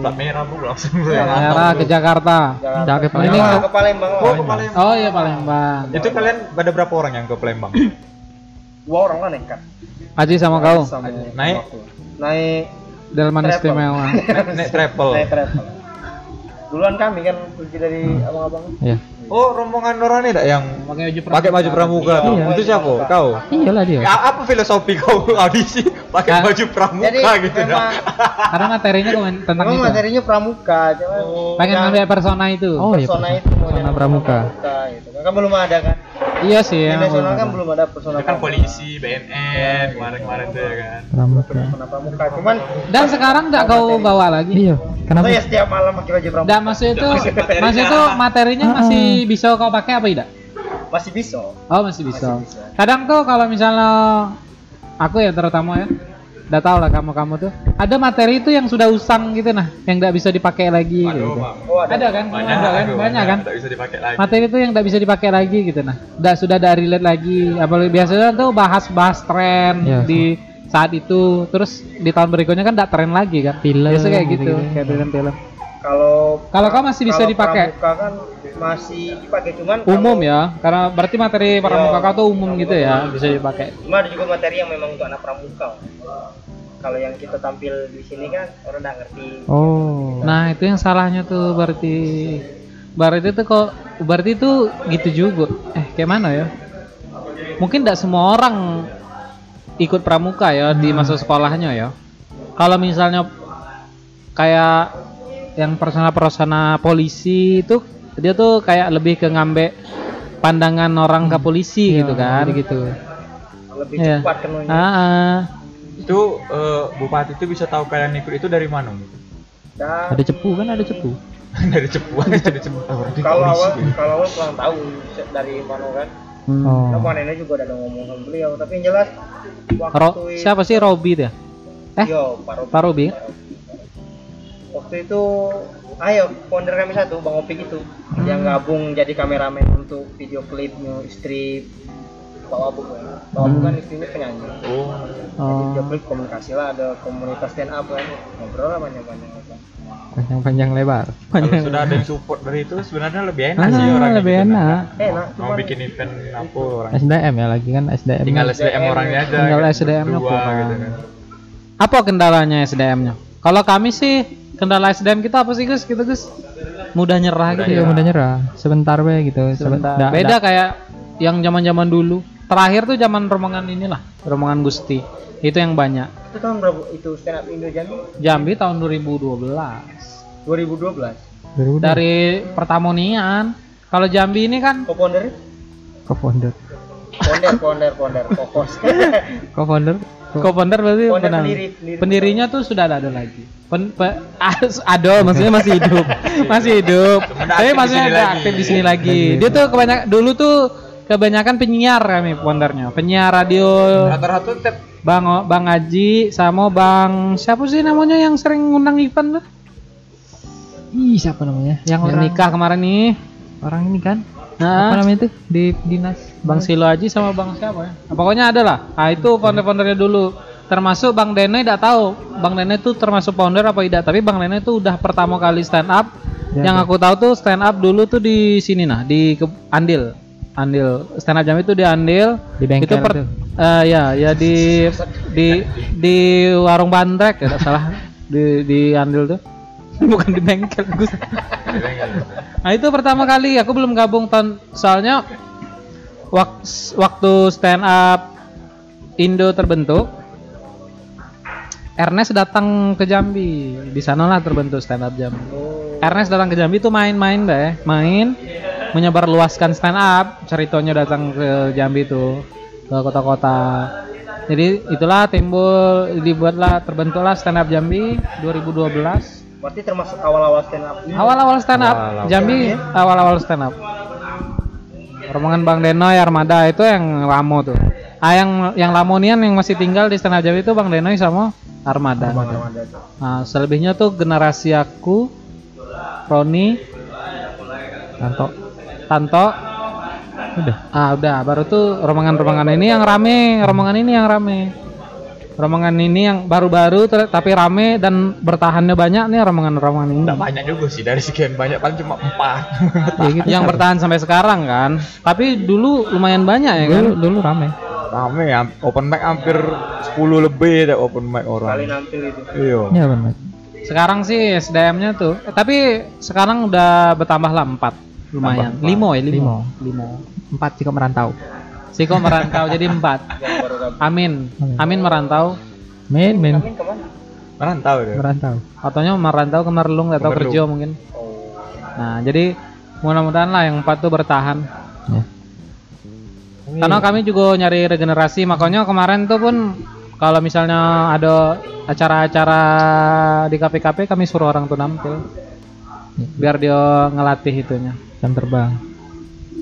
D: Plat merah bu langsung bro.
C: Iya.
A: Daerah ke Jakarta.
C: Jakarta.
B: Ke
C: Ini
B: Palembang.
C: ke Palembang.
D: Oh ke Palembang.
A: Oh iya Palembang.
D: Itu kalian ada berapa orang yang ke Palembang?
C: Dua orang lah nekat.
A: Aji sama kau.
C: Sama
D: Naik?
C: Naik
A: Delman istimewa.
D: Naik, travel.
C: naik travel. Duluan kami kan pergi dari abang-abang.
B: Iya.
D: Oh rombongan orang ini tak yang
A: Pakai baju
D: pakai baju pramuka tuh?
C: Iya.
D: Itu siapa? Kau?
B: Iyalah dia.
D: Ya, apa filosofi kau audisi pakai
A: Hah?
D: baju pramuka
C: Jadi
D: gitu
C: memang?
A: Karena materinya komen- tentang itu.
C: materinya pramuka, cuman
A: Pengen
C: yang
A: ngambil persona itu.
B: Oh iya.
C: persona
B: Pak.
C: itu mau
B: Persona
C: jadi
B: pramuka.
C: gitu kan. Kan belum ada kan.
A: Iya sih. Emang
C: nasional kan belum ada persona
D: Itu kan polisi, BNN, kemarin-kemarin tuh ya kan.
B: Pramuka.
C: Persona pramuka. Cuman
A: Dan sekarang enggak kau bawa lagi.
B: Iya. Kenapa?
C: saya setiap malam pakai baju pramuka.
A: Dan maksud itu, maksud itu materinya
B: Ah,
A: masih bisa kau pakai apa tidak?
C: Masih bisa.
A: Oh masih bisa.
C: Masih bisa.
A: Kadang tuh kalau misalnya aku ya terutama ya, udah tau lah kamu-kamu tuh, ada materi itu yang sudah usang gitu nah, yang nggak bisa dipakai lagi
D: Aduh,
A: gitu.
D: Bang.
C: Oh, ada.
A: Ada kan?
D: Banyak,
A: ada kan?
D: aduh,
A: Banyak kan?
D: Nggak bisa dipakai lagi.
A: Materi itu yang nggak bisa dipakai lagi gitu nah. Udah sudah ada relate lagi. Apalagi biasanya tuh bahas-bahas tren
B: Iya.
A: di saat itu, terus di tahun berikutnya kan nggak tren lagi kan?
B: Film,
A: Biasa kayak gitu, kayak film-film.
C: Kalau
A: Kalau kau masih bisa
C: kalau
A: dipakai?
C: Pramuka kan masih dipakai cuman
A: Umum
C: kalau-
A: ya, karena berarti materi pramuka
C: Iya.
A: kau tuh umum gitu ya, bisa dipakai.
C: Cuma ada juga materi yang memang untuk anak pramuka. Kalau yang kita tampil di sini kan orang nggak ngerti.
B: Oh.
A: Nah itu yang salahnya tuh berarti berarti tuh kok berarti tuh gitu juga eh kayak mana ya mungkin tidak semua orang ikut pramuka ya di masa sekolahnya ya kalau misalnya kayak yang persona-persona polisi itu dia tuh kayak lebih ke ngambek pandangan orang ke polisi
B: Iya,
A: gitu kan
B: Gitu.
C: Lebih
A: Iya.
C: cepat kan
A: ah, ah.
D: Itu eh, bupati itu bisa tahu kalian ikut itu dari mana?
C: Dan
B: Ada cepu kan ada cepu.
D: dari cepuan dari cepu.
C: kalau awal kalau awal kurang tahu dari mana kan.
A: Hmm.
B: Oh.
C: Nah, juga udah ngomong sama beliau, tapi yang jelas waktu
A: Ro- siapa sih Robi dia eh
C: Yo, Pak Robi.
A: Pak Robi
C: Waktu itu ayo founder kami satu Bang Opik itu yang gabung jadi kameramen untuk video klipnya istri Pak Wabuk kan. Pak Wabuk kan istrinya penyanyi.
D: Oh.
C: Jadi video klip komunikasi lah ada komunitas stand up kan ngobrol lah banyak banyak
B: Panjang-panjang lebar.
D: Kalau sudah ada yang support dari itu sebenarnya lebih enak
B: Ah,
D: sih orang
B: lebih enak.
C: enak
D: Mau
C: cuman
D: bikin event apa orang
B: SDM ya lagi kan SDM.
D: tinggal SDM orangnya aja.
A: Tinggal
D: kan,
A: SDM-nya kurang.
D: gitu kan.
A: apa kendalanya SDM-nya? Kalau kami sih kendala SDM kita apa sih Gus? Gitu Gus? Mudah nyerah
D: Mudah
A: gitu.
B: Iya
A: ya.
B: mudah nyerah. Sebentar be gitu.
A: Sebentar. Beda kayak yang zaman-zaman dulu. Terakhir tuh zaman rombongan inilah, rombongan Gusti. Itu yang banyak.
C: itu tahun berapa itu stand up Indo Jambi
A: Jambi tahun 2012.
C: 2012
B: 2000
A: Dari pertamonian. Kalau Jambi ini kan
C: co-founder
B: co-founder.
C: founder founder founder kokos
B: Co-founder.
A: co-founder berarti
C: Founder pendiri, pendiri.
A: Pendirinya tuh sudah ada lagi. Pen, pe, ada maksudnya masih hidup. masih hidup. Tapi maksudnya nggak
D: lagi.
A: aktif di sini lagi. Dia tuh kebanyakan dulu tuh kebanyakan penyiar kami foundernya. Penyiar radio
D: Rata-rata tiap
A: Bang Bang Aji sama Bang siapa sih namanya yang sering ngundang event tuh?
B: Ih siapa namanya?
A: Yang
B: orang,
A: nikah kemarin nih.
B: orang ini kan? Apa
A: Nah,
B: namanya itu di dinas?
A: Bang Silo Aji sama Bang siapa ya? Nah, pokoknya ada lah. Nah, itu founder-foundernya dulu. Termasuk Bang Dene tidak tahu. Bang Dene itu termasuk founder apa tidak, tapi Bang Dene itu udah pertama kali stand up.
B: Ya,
A: yang
B: ya.
A: aku tahu tuh stand up dulu tuh di sini nah, di Andil. Andil. Stand up jam itu di Andil.
B: Di bengkel
A: itu per-
B: tuh.
A: eh, ya, ya di di di warung bandrek ya salah di di Andil tuh. Bukan di bengkel, Gus. Nah itu pertama kali aku belum gabung tahun soalnya wak- waktu stand up Indo terbentuk Ernest datang ke Jambi di sanalah terbentuk stand up Jambi Ernest datang ke Jambi itu main-main deh main menyebar luaskan stand up ceritanya datang ke Jambi itu ke kota-kota jadi itulah timbul dibuatlah terbentuklah stand up Jambi 2012
C: berarti termasuk awal-awal stand up ini
A: Awal-awal stand up,
D: Awal-awal.
A: Jambi awal-awal stand up. Rombongan Bang Denoy Armada itu yang lamo tuh. Ah yang yang lamonian yang masih tinggal di stand up Jambi itu Bang Denoy sama Armada.
C: Armada tuh.
A: Nah, selebihnya tuh generasi aku, Roni,
B: Nanto. Tanto udah
A: Ah udah, baru tuh rombongan-rombongan ini yang rame, rombongan ini yang rame. Rombongan ini yang baru-baru tapi rame dan bertahannya banyak nih rombongan-rombongan ini.
D: Nggak banyak juga sih dari sekian banyak paling cuma empat.
B: ya gitu
A: yang bertahan sampai sekarang kan. Tapi dulu lumayan banyak ya kan.
B: dulu rame
D: Rame ya, open mic hampir 10 lebih ada open mic
C: kali
D: orang.
C: nampil itu
D: Iya.
B: ya benar
A: Sekarang sih SDM-nya tuh, eh, tapi sekarang udah bertambah lah empat, lumayan.
D: Tambah.
A: Limo ya, limo.
B: Limo.
A: Limo.
B: empat sih kok merantau
A: Siko merantau jadi empat. Amin.
B: Amin.
A: Amin merantau.
C: Amin ke mana
D: Merantau dia.
B: merantau
A: Ataunya merantau ke Merlung atau
D: Ke Merlung.
A: kerja mungkin.
C: oh
A: Nah, jadi mudah-mudahan lah yang empat tuh bertahan.
B: ya
A: Karena kami juga nyari regenerasi, makanya kemarin tuh pun kalau misalnya ada acara-acara di KPKP kami suruh orang tuh nampil biar dia ngelatih itunya,
B: jam terbang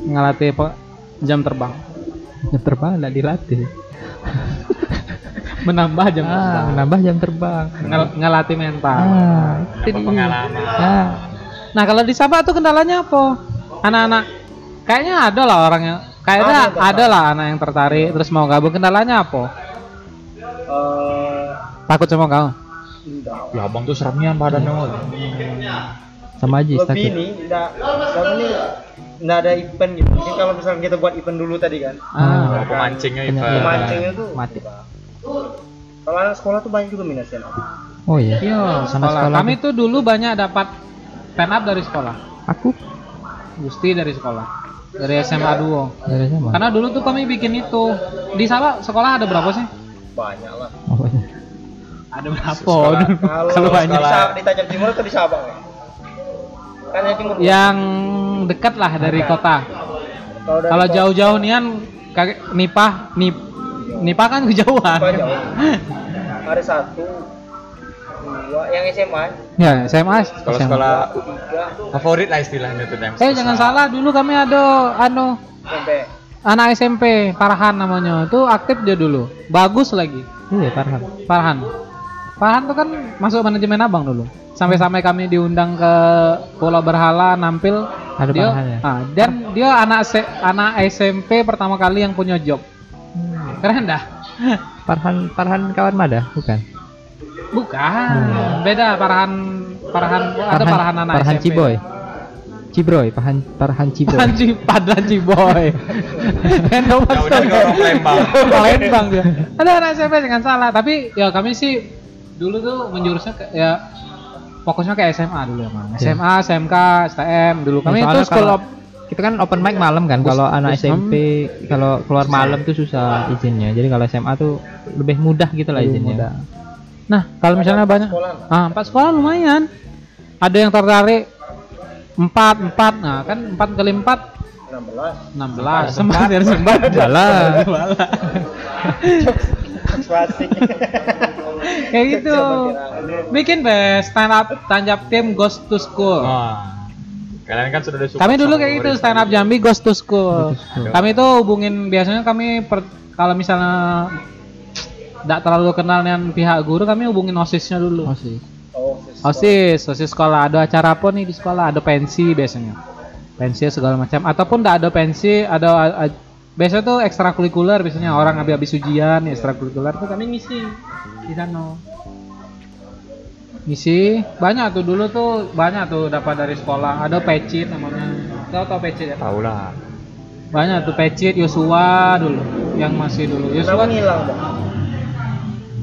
A: ngelatih pe- jam terbang,
B: jam terbang nggak dilatih
A: menambah jam
B: ah
A: terbang,
B: menambah jam terbang
A: Ngel- ngelatih mental.
B: ah itu.
D: Pengalaman.
B: ah
A: Nah kalau di Sabah tuh kendalanya apa? Anak-anak kayaknya ada lah orang yang kayaknya
C: Ada
A: lah anak yang tertarik terus mau gabung kendalanya apa?
C: eh
A: Takut sama kau?
C: enggak
D: Ya abang tuh seremnya badannya.
B: Sama aja
C: lebih
B: takut
C: ini enggak ini enggak ada event gitu mungkin kalau misalnya kita buat event dulu tadi kan
A: Ah,
D: Oh, pemancingnya
B: Punya-
D: Ivan.
C: pemancingnya tuh
B: mati
C: kalau anak sekolah tuh banyak juga minusnya
B: oh iya
A: Iya,
B: Sama
A: sekolah.
B: sekolah
A: Kami tuh dulu banyak dapat stand up dari sekolah.
B: aku
A: Gusti dari sekolah. Dari SMA Duo.
B: dari sama
A: Karena dulu tuh kami bikin itu. Di Sabah sekolah ada berapa sih?
C: banyak lah
B: apa ya?
A: Ada berapa?
D: Sekolah.
C: kalau
A: Kalau banyak.
C: di, Sa- di Tajam Timur atau di Sabang ya kan
A: Yang dekat lah dari kota.
C: kalau
A: jauh-jauh nian kakek Nipah, Nip Nipah kan kejauhan.
C: Jauh? ada satu dua yang SMA
A: Ya, SMA.
D: Sekolah-sekolah
C: tiga
D: favorit lah istilahnya yang
A: Eh jangan salah, dulu kami ada anu
C: sampai
A: anak SMP Farhan namanya. Itu aktif dia dulu. Bagus lagi.
B: iya Farhan
A: Farhan. Farhan tuh kan masuk manajemen abang dulu. Sampai-sampai kami diundang ke Pulau Berhala nampil.
B: Ada
A: dia,
B: ya?
A: ah, dan dia anak se- anak SMP pertama kali yang punya job. Keren dah.
B: Farhan Farhan kawan Mada bukan
A: Bukan, beda Farhan Farhan ada Farhan anak
B: Farhan
A: SMP.
B: Ciboy Cibroy Farhan Farhan Ciboy
A: Farhan Ci Padlan Ciboy. Random
D: Ya orang Palembang.
A: Palembang dia. Ada anak SMP jangan salah, tapi ya kami sih dulu tuh menjurusnya ke, ya fokusnya ke SMA dulu.
B: Ya.
A: SMA, SMK, STM dulu. Kami
B: Ya,
A: itu
B: kalau-
A: of
B: kita kan open mic malam kan kalau anak SMP kalau keluar malam tuh susah izinnya. Jadi kalau SMA tuh lebih mudah gitu lah izinnya.
A: mudah. Nah, kalau misalnya banyak
C: sekolah.
A: Ah, empat sekolah lumayan. Ada yang tertarik empat empat. Nah kan empat kali empat
C: 16
A: enam belas. Sempat sempat
C: Klasik.
A: kayak gitu. Bikin be stand up tanjap tim ghost to school.
D: Wah. Kalian kan sudah ada
A: kami dulu kayak gitu stand up Jambi ghost to school.
B: Ghost to school.
A: kami tuh hubungin biasanya kami per- kalau misalnya tidak terlalu kenal dengan pihak guru kami hubungin osisnya dulu.
B: Oh sih
C: Oh, sis.
A: osis osis sekolah. Ada acara apa nih di sekolah? Ada pensi biasanya. Pensi segala macam. Ataupun tidak ada pensi ada biasanya tuh ekstrakurikuler biasanya orang habis-habis ujian ekstrakurikuler tuh kami ngisi di sana. Ngisi banyak tuh dulu tuh banyak tuh dapat dari sekolah. Ada pecit namanya. Tahu tau pecit ya?
D: Tahu lah.
A: banyak tuh pecit Yosua dulu yang masih dulu. Yosua
C: ngilang?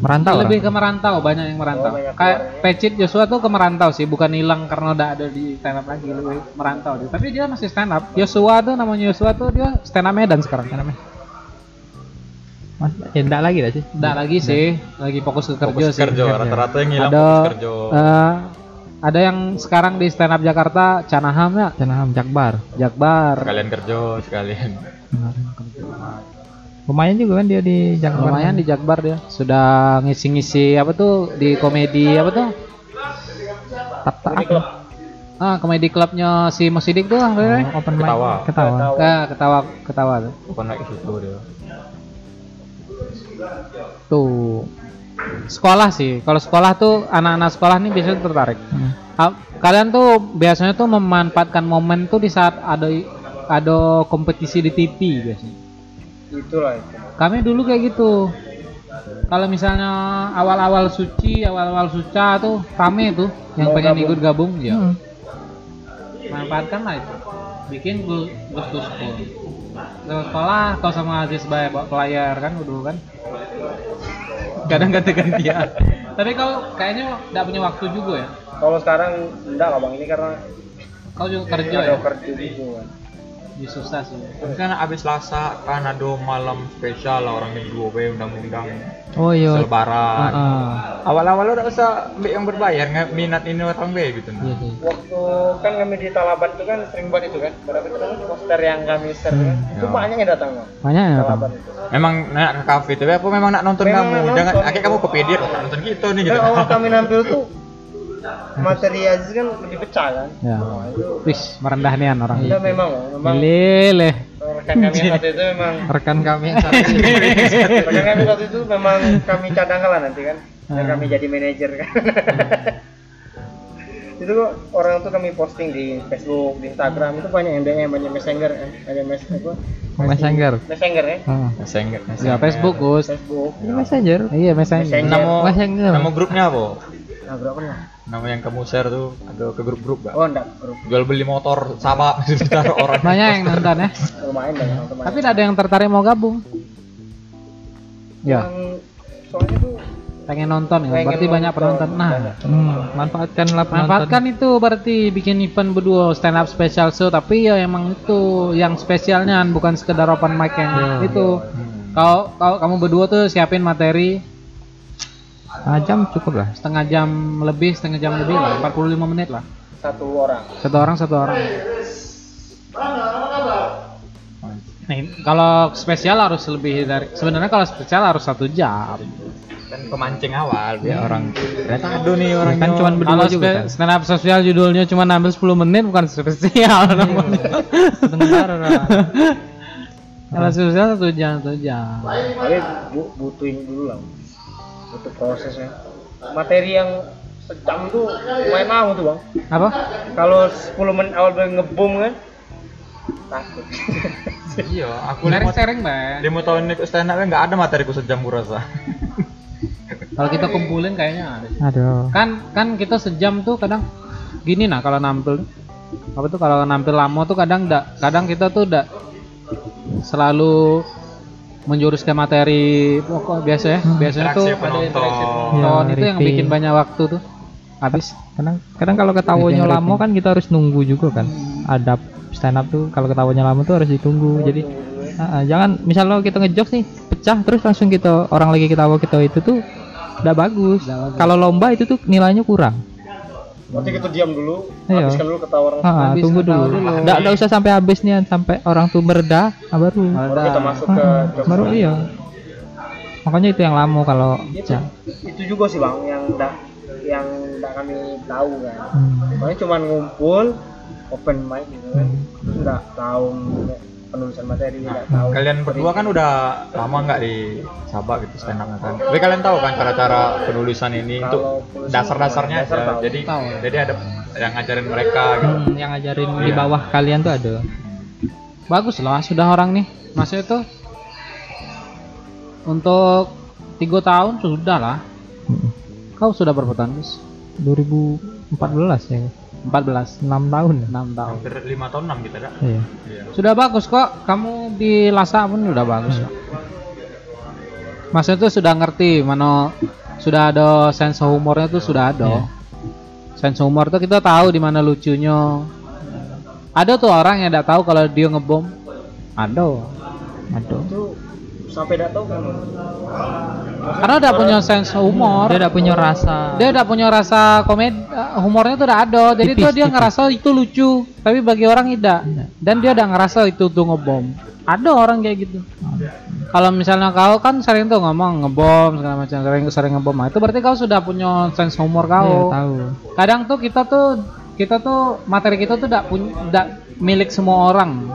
B: Merantau
A: lebih
B: orang
A: ke merantau banyak yang merantau
C: Oh, banyak
A: kayak
C: ya.
A: Pecit Joshua tuh ke merantau sih bukan hilang karena udah ada di stand up lagi lebih merantau dia tapi dia masih stand up Joshua tuh namanya Joshua tuh dia stand up Medan sekarang stand up Medan.
B: Mas, ya enggak lagi dah sih
A: Nggak lagi sih lagi fokus ke kerja
D: Fokus
A: sih
D: kerja. Rata-rata yang hilang
A: ada
D: fokus kerja.
A: eh, ada yang sekarang di stand up Jakarta Canaham ya
B: Canaham Jakbar
A: Jakbar
D: Sekalian kerja, sekalian.
B: Lumayan juga kan dia di Jakbar.
A: Lumayan di Jakbar dia. Sudah ngisi-ngisi apa tuh? Di komedi apa tuh?
B: Tap
A: ah komedi klubnya si Mosidik tuh
B: oh, open mic.
D: Ketawa.
B: ketawa.
C: Ketawa.
A: Ah, ketawa ketawa tuh.
D: Bukan naik ke situ dia.
A: tuh. Sekolah sih. Kalau sekolah tuh anak-anak sekolah nih biasanya tertarik.
B: Hmm.
A: Ah, kalian tuh biasanya tuh memanfaatkan momen tuh di saat ada ada kompetisi di TV biasanya
C: itulah itu.
A: Kami dulu kayak gitu. Kalau misalnya awal-awal suci awal-awal suca tuh rame tuh yang
C: Mau
A: pengen
C: gabung.
A: ikut gabung ya.
B: Hmm.
A: manfaatkan lah itu. Bikin gue gue to school Ke sekolah kau sama Aziz Bay bawa player kan dulu kan. Kadang ganti gantian tapi kau kayaknya nggak punya waktu juga ya.
C: Kalau sekarang enggak lah bang. Ini karena
A: kau juga kerja
C: ada
A: ya?
C: kerja kan
A: Jadi susah sih
D: Tapi kan abis Selasa kan ada malam spesial lah orang yang dua B undang-undang
B: Oh iya.
D: selebaran.
B: Heeh.
D: Awal-awal udah usah ambil yang berbayar, nggak minat ini orang B gitu.
B: Iya
D: Nah.
B: sih.
C: waktu kan kami di Talaban itu kan sering buat itu kan berapa itu namanya poster yang kami share kan itu
D: ya.
C: banyak yang datang bang
B: Banyak ya?
C: Talaban itu
D: Memang nak ke kafe tapi apa memang nak nonton
C: Memang
D: kamu?
C: nak
D: Jangan
C: nonton.
D: akhirnya kamu kepedir nak nonton gitu nih gitu.
C: kan awal kami nampil tuh materi Aziz kan lebih pecah kan
B: Ya.
C: Wah, itu
A: wis merendah nian orang
C: udah memang memang
A: lele
C: rekan kami yang satu itu memang
B: Rekan kami yang satu ini.
C: rekan kami satu itu memang kami cadangkan lah nanti kan dan
A: Hmm.
C: kami jadi manajer kan itu kok orang tuh kami posting di Facebook di Instagram itu banyak yang DM banyak messenger eh, ada mes apa
B: Messenger.
C: messenger ya
B: Heeh.
D: Messenger.
A: ya Facebook Gus
C: Facebook
B: Ini Messenger.
A: iya messenger
C: Messenger.
D: Nama
B: Messenger.
D: nama grupnya apa?
C: nah berapa nih
D: Nama yang kamu share tuh ada ke grup-grup gak?
C: oh enggak grup
D: Jual beli motor sama sekitar orang.
A: banyak yang nonton ya
C: lumayan banyak teman
A: tapi ada yang tertarik mau gabung ya
C: yang soalnya tuh
A: pengen nonton ya
C: pengen
A: berarti banyak
C: nonton,
A: penonton nah
C: banyak.
B: Hmm, manfaatkanlah penonton.
A: manfaatkan itu berarti bikin event berdua stand up special show tapi ya emang itu yang spesialnya bukan sekedar open mic yang
B: Ya.
A: itu kalau kalau kamu berdua tuh siapin materi
B: Ah, jam cukup lah.
A: setengah jam lebih setengah jam lebih lah 45 menit lah
C: satu orang
A: satu orang satu orang Nih, kalau spesial harus lebih dari sebenarnya kalau spesial harus satu jam.
D: Kan pemancing awal biar orang ternyata ada nih orang
B: Kan cuman berdua
A: Kalau
B: juga kan.
A: stand up sosial judulnya cuma ngambil 10 menit bukan spesial namanya.
B: Sebentar
A: kalau spesial satu jam satu jam.
C: tapi bu- butuh ini dulu lah butuh prosesnya materi yang sejam tuh lumayan lama tuh bang
A: Apa?
C: kalau 10 menit awal udah ngebom kan takut
D: Iya, aku lima
A: Sering-sering, Bang.
D: lima tahun ikut stand up nggak ada materiku sejam kurasa.
A: Kalau kita kumpulin kayaknya ada.
B: Aduh.
A: Kan kan kita sejam tuh kadang gini nah kalau nampil apa tuh kalau nampil lama tuh kadang ndak kadang kita tuh ndak selalu menjurus ke materi pokok biasa ya biasanya tuh
D: Interaksi
A: ada
D: penonton.
A: interaksi
B: Ya,
A: penonton itu yang
B: briefing.
A: bikin banyak waktu tuh habis
B: Kadang kadang kalau ketawanya lama kan kita harus nunggu juga kan. Ada stand up tuh kalau ketawanya lama tuh harus ditunggu. Jadi ah, ah, jangan misalnya kita ngejokes nih pecah terus langsung kita orang lagi ketawa kita itu tuh udah bagus. Kalau lomba itu tuh nilainya kurang.
C: Berarti kita diam dulu
B: Iya.
C: habiskan dulu ketawa orang
B: Ah,
A: Habis
B: tunggu dulu.
A: dulu.
B: Nggak nggak usah sampai habis nih sampai orang tuh mereda ah, baru.
C: baru kita masuk ke
B: Ah,
C: jokes
B: baru iya. Makanya itu yang lama kalau
C: itu, itu juga sih bang yang enggak yang enggak kami tahu kan
B: Hmm.
C: Pokoknya cuma ngumpul open mic gitu kan
B: Hmm.
C: nggak tahu penulisan materi nggak tahu
D: Kalian berdua kan udah lama nggak di Sabak gitu stand up kan. Tapi kalian tahu kan cara-cara penulisan ini
C: Kalau
D: untuk dasar-dasarnya
C: dasar
D: aja.
C: tahu.
D: Jadi
A: Tahu.
D: jadi ada yang ngajarin mereka gitu.
B: Hmm, yang ngajarin di
D: Iya.
B: bawah kalian tuh ada.
A: bagus lah sudah orang nih maksudnya tuh untuk tiga tahun sudah lah
B: Hmm.
A: kau sudah berapa tahun Gus?
B: 2014 ya.
A: 14
B: 6 tahun ya.
A: 6 tahun
D: Hampir lima tahun enam kita dah.
B: Iya.
D: Iya.
A: sudah bagus kok kamu di Lasa pun udah bagus kok maksudnya tuh sudah ngerti mana sudah ada sense humornya tuh sudah ada
B: Iya.
A: sense humor tuh kita tahu di mana lucunya ada tuh orang yang tidak tahu kalau dia ngebom ada
B: Ada.
C: itu sampai nggak tahu kan.
A: Karena udah punya sense humor.
B: Dia udah punya rasa.
A: dia udah punya rasa komedi humornya tuh udah ada. Jadi
B: Tipis,
A: tuh dia
B: tipis.
A: ngerasa itu lucu tapi bagi orang tidak. Dan dia udah ngerasa itu tuh ngebom. Ada orang kayak gitu. Kalau misalnya kau kan sering tuh ngomong ngebom segala macam sering sering ngebom. Nah, itu berarti kau sudah punya sense humor
B: Iya,
A: kau
B: tahu.
A: kadang tuh kita tuh kita tuh materi kita tuh tidak punya tidak milik semua orang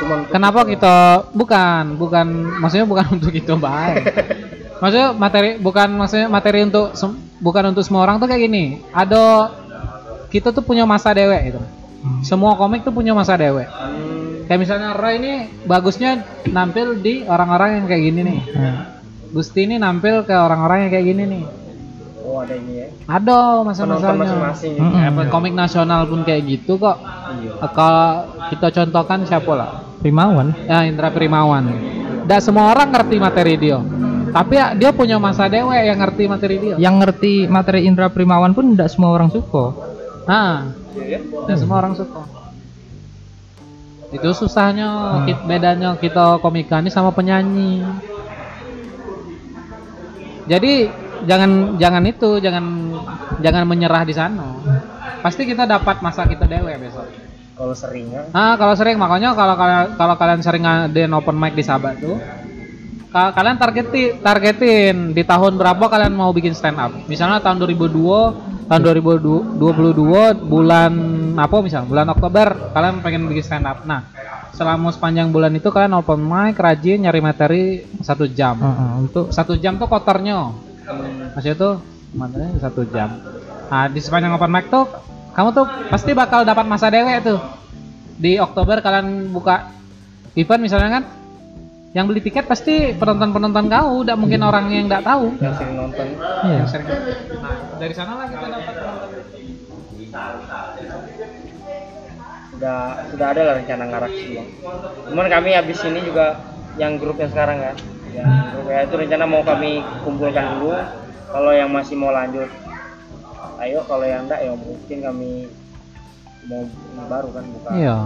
C: cuman
A: Kenapa kita bukan bukan maksudnya bukan untuk itu baik. maksudnya materi bukan maksudnya materi untuk sem- bukan untuk semua orang tuh kayak gini. Ada kita tuh punya masa dewek gitu. Semua komik tuh punya masa dewek.
C: Hmm,
A: kayak misalnya Roy ini bagusnya nampil di orang-orang yang kayak gini nih
B: Nah,
A: Gusti ini nampil ke orang-orang yang kayak gini nih
C: oh ada ini ya
A: ada masa-masanya
C: masing-masing.
B: Mm-mm.
A: Eh, komik nasional pun kayak gitu kok
C: iya
A: kalau kita contohkan siapa lah
B: Primawan.
A: ya Indra Primawan. Tidak semua orang ngerti materi dia. Tapi ya, dia punya masa dewe yang ngerti materi dia.
B: Yang ngerti materi Indra Primawan pun tidak semua orang suka.
A: nah tidak semua orang suka. Itu susahnya kit- bedanya kita komikani sama penyanyi. Jadi jangan jangan itu jangan jangan menyerah di sana. Pasti kita dapat masa kita dewe besok
C: kalau sering kan
A: Nah, kalau sering makanya kalau kalian kalau kalian sering ngadain open mic di Sabat tuh ka- kalian targetin targetin di tahun berapa kalian mau bikin stand up. Misalnya tahun 2002, tahun 2022 bulan apa misalnya? Bulan Oktober kalian pengen bikin stand up. Nah, selama sepanjang bulan itu kalian open mic rajin nyari materi satu jam.
B: Heeh, untuk
A: Satu jam tuh kotornya. Maksudnya tuh materinya satu jam. Nah, di sepanjang open mic tuh kamu tuh pasti bakal dapat masa dewe tuh. Di Oktober kalian buka event misalnya kan yang beli tiket pasti penonton-penonton kau, udah mungkin orang yang nggak tahu.
C: yang sering nonton
B: iya.
A: Yang sering. Nah, dari sanalah kita dapat
C: sudah sudah ada lah rencana ngarak sih bang cuman kami habis ini juga yang grup yang sekarang kan yang grup ya itu rencana mau kami kumpulkan dulu kalau yang masih mau lanjut ayo kalau yang enggak ya mungkin kami mau ini baru kan buka
A: Iya.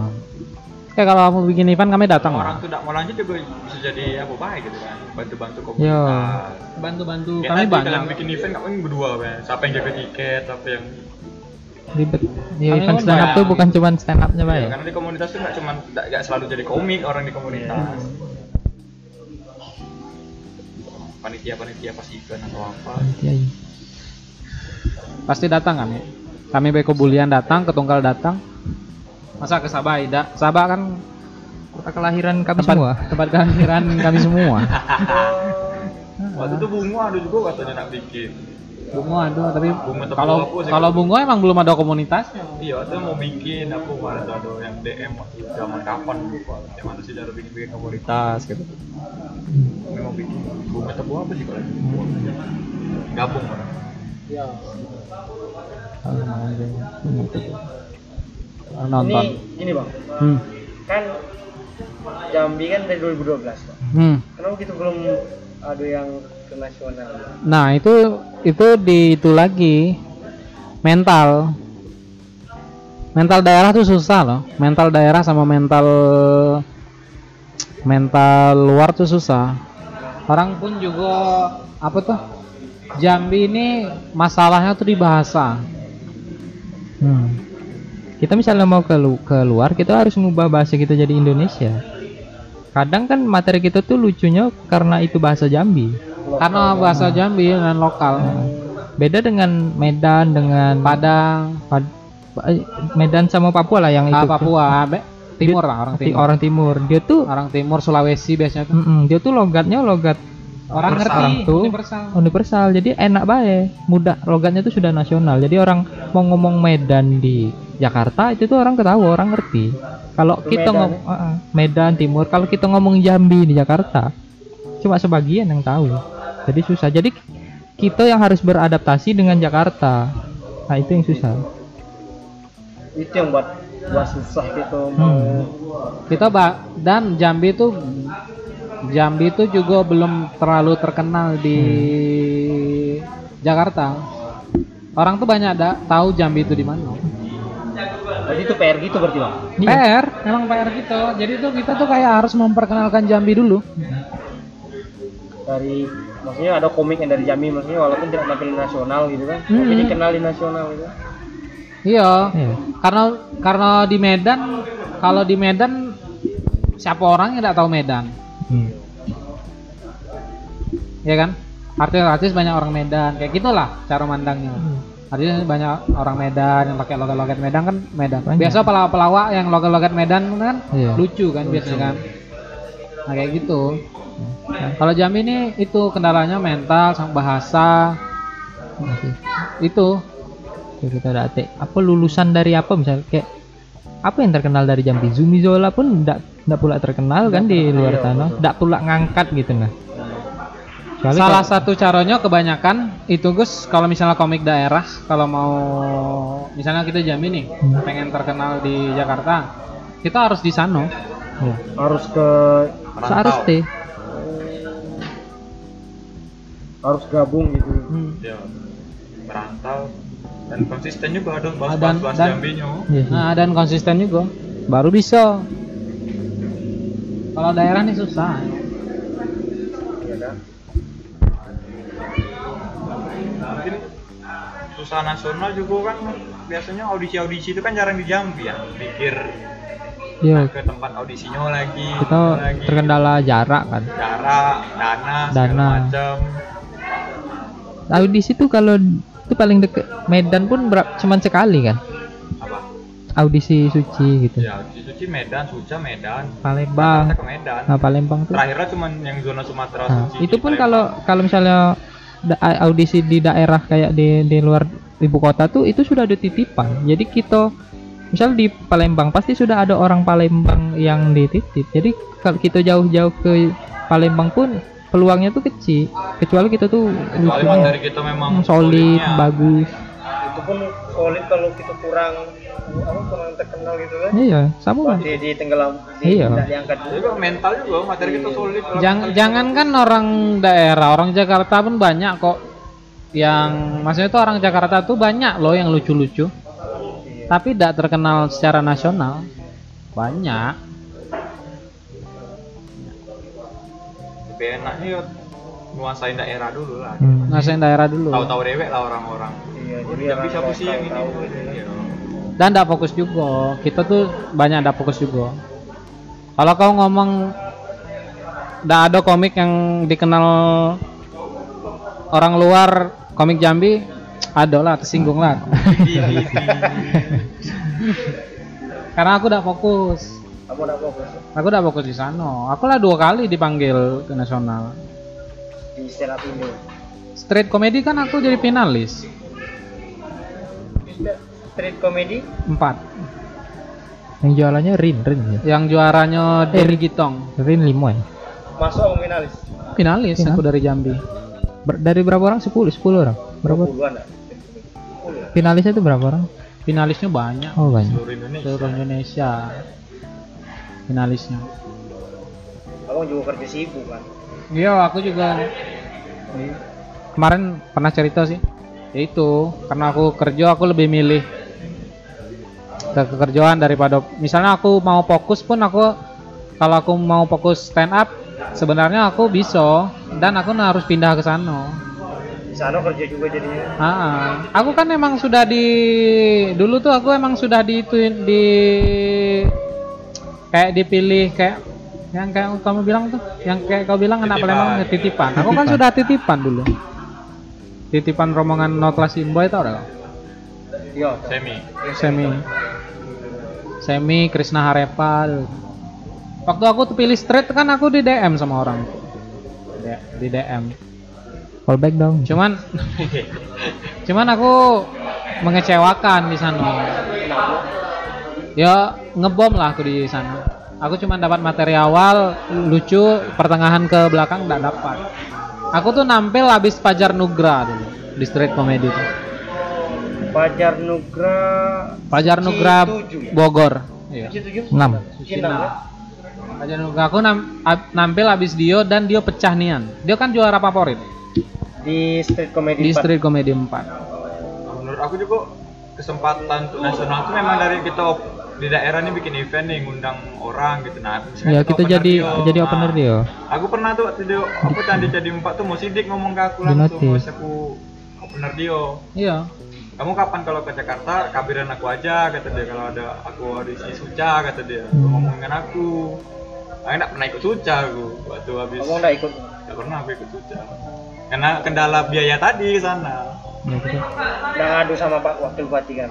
A: Kayak kalau kamu bikin event kami datang
D: orang tuh tidak mau lanjut juga bisa jadi apa baik gitu kan bantu-bantu
B: Yo.
D: komunitas
A: Bantu-bantu
D: Kayak
A: kami
D: tadi
A: banyak.
D: kalian bikin event nggak mungkin berdua kan siapa yang jaga tiket siapa yang
B: Ribet. Ya,
A: Kami
B: event stand up tuh bukan cuma stand upnya, Pak ya.
D: karena di komunitas tuh nggak cuma nggak selalu jadi komik orang di komunitas panitia-panitia pas event atau apa
B: Iya, iya.
A: Pasti datang kami. Kami Beko Bulian datang, Ketunggal datang. Masa ke Sabah tidak? Sabah kan
B: Kota kelahiran kami
A: tempat
B: semua.
A: tempat kelahiran kami semua.
D: waktu itu bunga ada juga katanya nak bikin
A: Bungo ada tapi
D: Bungo
A: kalau kalau Bungo emang belum ada komunitasnya.
D: iya itu mau bikin aku kemarin tuh ada yang DM waktu zaman kapan lupa yang mana sih cara bikin bikin komunitas gitu Ini mau bikin bunga tepung apa sih kalau gabung orang
C: Ini
A: Nonton.
C: ini bang
A: Hmm.
C: kan Jambi kan dari 2012 Bang.
A: Hmm.
C: kenapa gitu belum ada yang ke nasional
A: Nah, itu itu di itu lagi mental. Mental daerah tuh susah loh. Mental daerah sama mental mental luar tuh susah. Orang pun juga apa tuh? Jambi ini masalahnya tuh di bahasa.
B: Hmm. Kita misalnya mau ke lu- keluar, kita harus ngubah bahasa kita jadi Indonesia. Kadang kan materi kita tuh lucunya karena itu bahasa Jambi.
A: Karena bahasa Jambi dan lokal.
B: Beda dengan Medan dengan
A: Padang,
B: Pad- eh, Medan sama Papua lah yang
A: ah,
B: itu.
A: Papua, timur lah orang
B: Ti-
A: timur.
B: Orang timur. Dia tuh
A: Orang timur Sulawesi biasanya tuh.
B: Mm-mm, dia tuh logatnya logat
A: Orang
B: Universal.
A: ngerti
B: Orang tuh
A: universal.
B: universal. Jadi enak bae, mudah logatnya tuh sudah nasional. Jadi orang mau ngomong Medan di Jakarta itu tuh orang ketawa, orang ngerti. Kalau
C: Itu
B: kita
C: Medan
B: ngomong Medan Timur, kalau kita ngomong Jambi di Jakarta, cuma sebagian yang tahu. Jadi susah. Jadi kita yang harus beradaptasi dengan Jakarta. Nah, itu yang susah.
C: itu yang buat buat susah gitu
B: Hmm.
C: mau
A: kita ba dan Jambi itu Jambi itu juga belum terlalu terkenal di Jakarta. Orang tuh banyak ada tahu Jambi itu di mana.
C: berarti itu PR gitu berarti bang
B: Iya.
A: PR, emang PR gitu. Jadi tuh kita tuh kayak harus memperkenalkan Jambi dulu.
C: dari maksudnya ada komik yang dari Jambi maksudnya walaupun tidak tampil nasional gitu kan tapi
A: Hmm.
C: dikenal di nasional gitu
A: Iya.
B: Iya.
A: Karena karena di Medan kalau di Medan siapa orang yang tidak tahu Medan,
B: Hmm.
A: ya kan? Artis-artis banyak orang Medan, kayak gitulah cara mandangnya. Artinya banyak orang Medan yang pakai logat-logat Medan kan Medan.
B: Banyak.
A: Biasa pelawak-pelawak yang logat-logat Medan kan
B: Iya.
A: lucu kan biasanya kan. Nah kayak gitu. Nah, kalau Jambi ini itu kendalanya mental sama bahasa
B: Masih.
A: itu.
B: Kita ada. Apa lulusan dari apa misalnya kayak apa yang terkenal dari Jambi? Zumi Zola pun enggak nggak pula terkenal kan di luar
C: Iya, betul.
B: nggak pula ngangkat gitu nah Soalnya
A: Salah
B: kalau-
A: satu caranya kebanyakan itu Gus kalau misalnya komik daerah kalau mau misalnya kita Jambi nih
B: Hmm.
A: pengen terkenal di Jakarta kita harus di sana.
B: ya.
C: harus ke
D: Merantau.
B: deh
C: harus gabung gitu
A: Hmm.
D: ya merantau dan konsisten juga ada
A: Dan-
D: bahas-bahas
A: dan-
D: jambinya
B: Iya sih.
A: Nah, dan konsisten juga. Baru bisa. Kalau daerah nih susah.
C: ya kan?
D: Mungkin usaha nasional juga kan biasanya audisi-audisi itu kan jarang di Jambi ya pikir
B: Iya,
D: ke tempat audisinya lagi
B: kita
D: lagi.
B: terkendala jarak kan?
D: Jarak dana
B: Dana.
D: macam.
B: Audisi tuh kalau itu paling deket Medan pun berapa cuman sekali kan audisi suci gitu
D: ya audisi suci Medan Suca Medan
B: Palembang
D: ke Medan
B: nah Palembang tuh
D: terakhirnya cuma yang zona Sumatera
B: Nah,
D: suci
B: itu pun kalau kalau misalnya audisi di daerah kayak di di luar ibu kota tuh itu sudah ada titipan. Jadi kita misal di Palembang pasti sudah ada orang Palembang yang dititip. Jadi kalau kita jauh-jauh ke Palembang pun peluangnya tuh kecil. Kecuali kita tuh
D: kecuali materi kita memang
B: solid, bagus.
C: Itu pun solid kalau kita kurang apa kurang terkenal gitu kan
B: Iya, sama kan.
C: di, di tenggelam di,
B: Iya.
C: tidak diangkat
D: juga mental juga materi kita solid kalau
A: Jangan
D: mental kita
A: jangan kan orang daerah, orang Jakarta pun banyak kok yang maksudnya tuh orang Jakarta tuh banyak loh yang lucu-lucu. Tapi tidak terkenal secara nasional. Banyak.
D: lebih enaknya ya nguasain daerah dulu lah
B: Hmm.
A: Ngasain daerah dulu.
D: tahu-tahu dewek lah orang-orang
C: iya jadi orang
D: bisa sih yang ini
C: tahu gitu.
D: Iya.
A: Dan tidak fokus juga. Kita tuh banyak tidak fokus juga. Kalau kau ngomong tidak ada komik yang dikenal orang luar komik Jambi, ada lah tersinggung lah. Karena aku tidak fokus.
C: kamu udah fokus
A: Aku udah fokus di sana. Aku lah dua kali dipanggil ke nasional.
C: Di stand up Indo
A: Street comedy kan aku jadi finalis.
C: street comedy
A: Empat.
B: Yang jualannya Rin, Rin ya.
A: Yang juaranya Derry Gitong.
B: Rin limo ya.
C: masuk aku finalis
A: Finalis
B: Final.
A: aku dari Jambi.
B: Ber- dari berapa orang? 10, 10 orang. Berapa?
C: Sepuluh ya?
B: Finalisnya itu berapa orang?
A: Finalisnya banyak.
B: Oh, banyak.
D: seluruh Indonesia
A: Seluruh Indonesia. Finalisnya.
C: abang juga kerja sibuk kan
A: Iya, aku juga kemarin pernah cerita sih. Ya itu, karena aku kerja aku lebih milih ke kekerjaan daripada misalnya aku mau fokus pun aku kalau aku mau fokus stand up sebenarnya aku bisa dan aku harus pindah ke sana.
C: di sana kerja juga jadinya
A: Ah, aku kan emang sudah di dulu tuh aku emang sudah di di kayak dipilih kayak yang kayak kamu bilang tuh, yang kayak kau bilang anak
D: Titipan.
A: Palembang titipan. Aku kan sudah titipan dulu. Titipan rombongan No Class Boy tau gak?
C: iya
D: semi
A: Semi. Semi Krisna Harepal. Waktu aku tuh pilih straight kan aku di DM sama orang. Di- Di DM.
B: Callback dong.
A: Cuman cuman aku mengecewakan di sana. Ya ngebom lah aku di sana. Aku cuma dapat materi awal lucu, pertengahan ke belakang nggak dapat. Aku tuh nampil habis Pajar Nugra dulu di street comedy tuh.
C: Fajar Nugra
A: Pajar Nugra
C: Tujuh ya?
A: Bogor. Iya.
C: tujuh
B: 6.
C: Cina ya?
A: Pajar Nugra aku nam- ab- nampil habis Dio dan Dio pecah nian. Dia kan juara favorit
C: di street comedy
A: di
C: empat.
A: street comedy 4.
D: Nah, menurut aku juga kesempatan untuk nasional itu memang dari kita op- di daerah nih bikin event nih ngundang orang gitu. Nah
B: Ya kita jadi
D: Dio.
B: jadi
D: Nah,
B: opener dia.
D: aku pernah tuh waktu dia aku candi candi empat tuh mau sidik ngomong ke aku langsung pas aku opener Dio
A: Iya.
D: kamu kapan kalau ke Jakarta? Kabarin aku aja kata dia. Kalau ada aku audisi Suca kata dia.
B: Hmm.
D: ngomong dengan aku. Aku nggak pernah ikut Suca aku. Waktu habis
C: Kamu udah ikut?
D: Nggak pernah aku ikut Suca. Karena kendala biaya tadi sana
B: Ya, kita.
C: udah ngadu sama Pak Wakil Bupati kan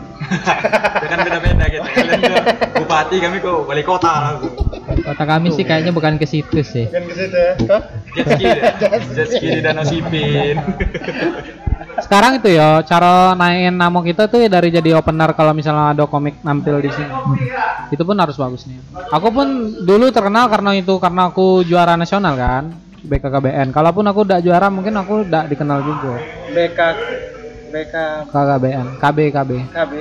D: itu kan beda-beda gitu. Kalian bupati kami kok wali kota aku
B: Kota kami sih kayaknya bukan ke situ sih.
C: kan ke situ ya?
D: Jet ski jet ski. Di danau sipin.
A: Sekarang itu ya cara naikin nama kita tuh ya dari jadi opener kalau misalnya ada komik nampil di sini. Itu pun harus bagus nih. Aku pun dulu terkenal karena itu karena aku juara nasional kan BKKBN kalaupun aku tidak juara mungkin aku tidak dikenal juga.
C: BK BK
A: KKBN KB KB
C: KB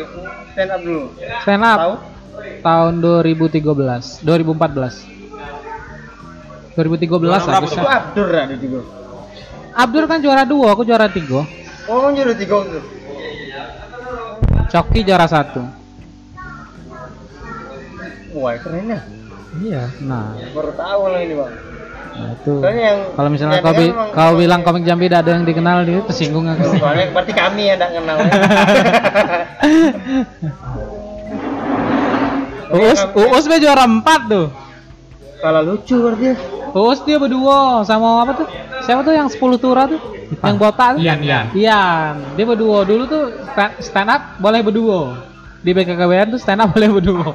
C: stand up dulu.
A: Stand up.
C: Tahu?
A: Tahun 2013 2014 2013
D: Juara berapa
A: harusnya.
C: Itu Abdur ada juga.
A: Abdur kan juara dua aku juara tiga.
C: Oh jadi tiga itu.
A: Coki juara satu.
C: Wah keren ya.
B: Iya
A: nah.
C: Baru tahu lah ini bang
A: Nah, itu.
C: soalnya yang
A: Kalau misalnya kau, bi-
C: dengar emang-
A: kau bilang komik Jambi tidak ada yang dikenal, dia tersinggung aku.
C: soalnya berarti kami yang tidak kenal ya.
A: Uus, Uus be juara 4 tuh.
C: kalau lucu berarti.
A: Uus dia berdua sama apa tuh? Siapa tuh yang 10 tura tuh? Yang botak tuh?
D: Ian, Ian.
A: Ian. Dia berdua dulu tuh sta- stand up boleh berdua. Di BKKBN tuh stand up boleh berdua.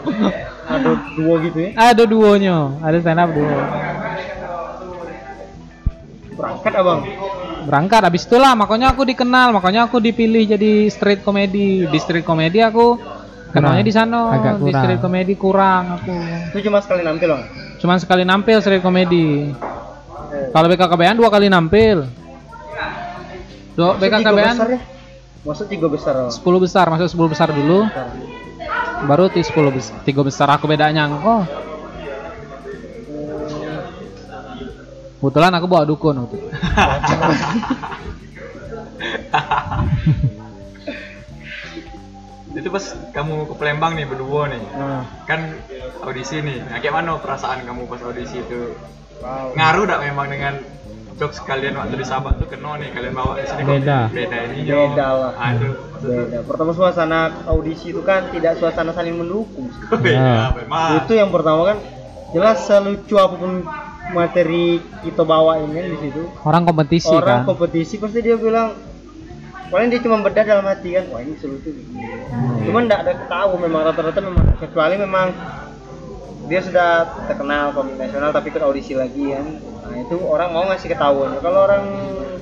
C: ada dua gitu ya
A: ada duonya, ada stand up duo.
C: Berangkat abang
A: Berangkat habis itulah makanya aku dikenal, makanya aku dipilih jadi street comedy. Di street comedy aku kenalnya di sana.
B: Agak
A: Di
B: kurang.
A: street comedy kurang aku.
C: itu cuma sekali nampil bang
A: Cuman sekali nampil street comedy. Kalau BKKBN dua kali nampil. Dua
C: Masuk tiga
A: BKKBN
C: besar ya masuk tiga besar bang
A: 10 besar, masuk 10 besar dulu. Baru ti 10 besar, tiga besar aku bedanya kok. Kebetulan aku bawa dukun waktu itu.
D: Itu pas kamu ke Palembang nih berdua nih.
C: nah
D: Kan audisi nih. Nah, kayak mana perasaan kamu pas audisi itu?
C: wow.
D: Ngaruh tak memang dengan jokes kalian waktu di Sabah tuh keno nih kalian bawa ke sini kok
B: Beda.
D: beda ini
C: Beda lah.
D: aduh
C: beda pertama suasana audisi itu kan tidak suasana saling mendukung
D: beda
B: Ya.
D: memang
C: itu yang pertama kan jelas selucu apa pun materi kita bawa ini di situ.
A: Orang kompetisi
C: orang
A: kan.
C: kompetisi pasti dia bilang paling dia cuma beda dalam hati kan. Wah ini selucu begini cuman tidak ada tahu memang rata-rata memang kecuali memang dia sudah terkenal komik nasional tapi ikut audisi lagi kan. Nah itu orang mau ngasih ketahuan. Kalau orang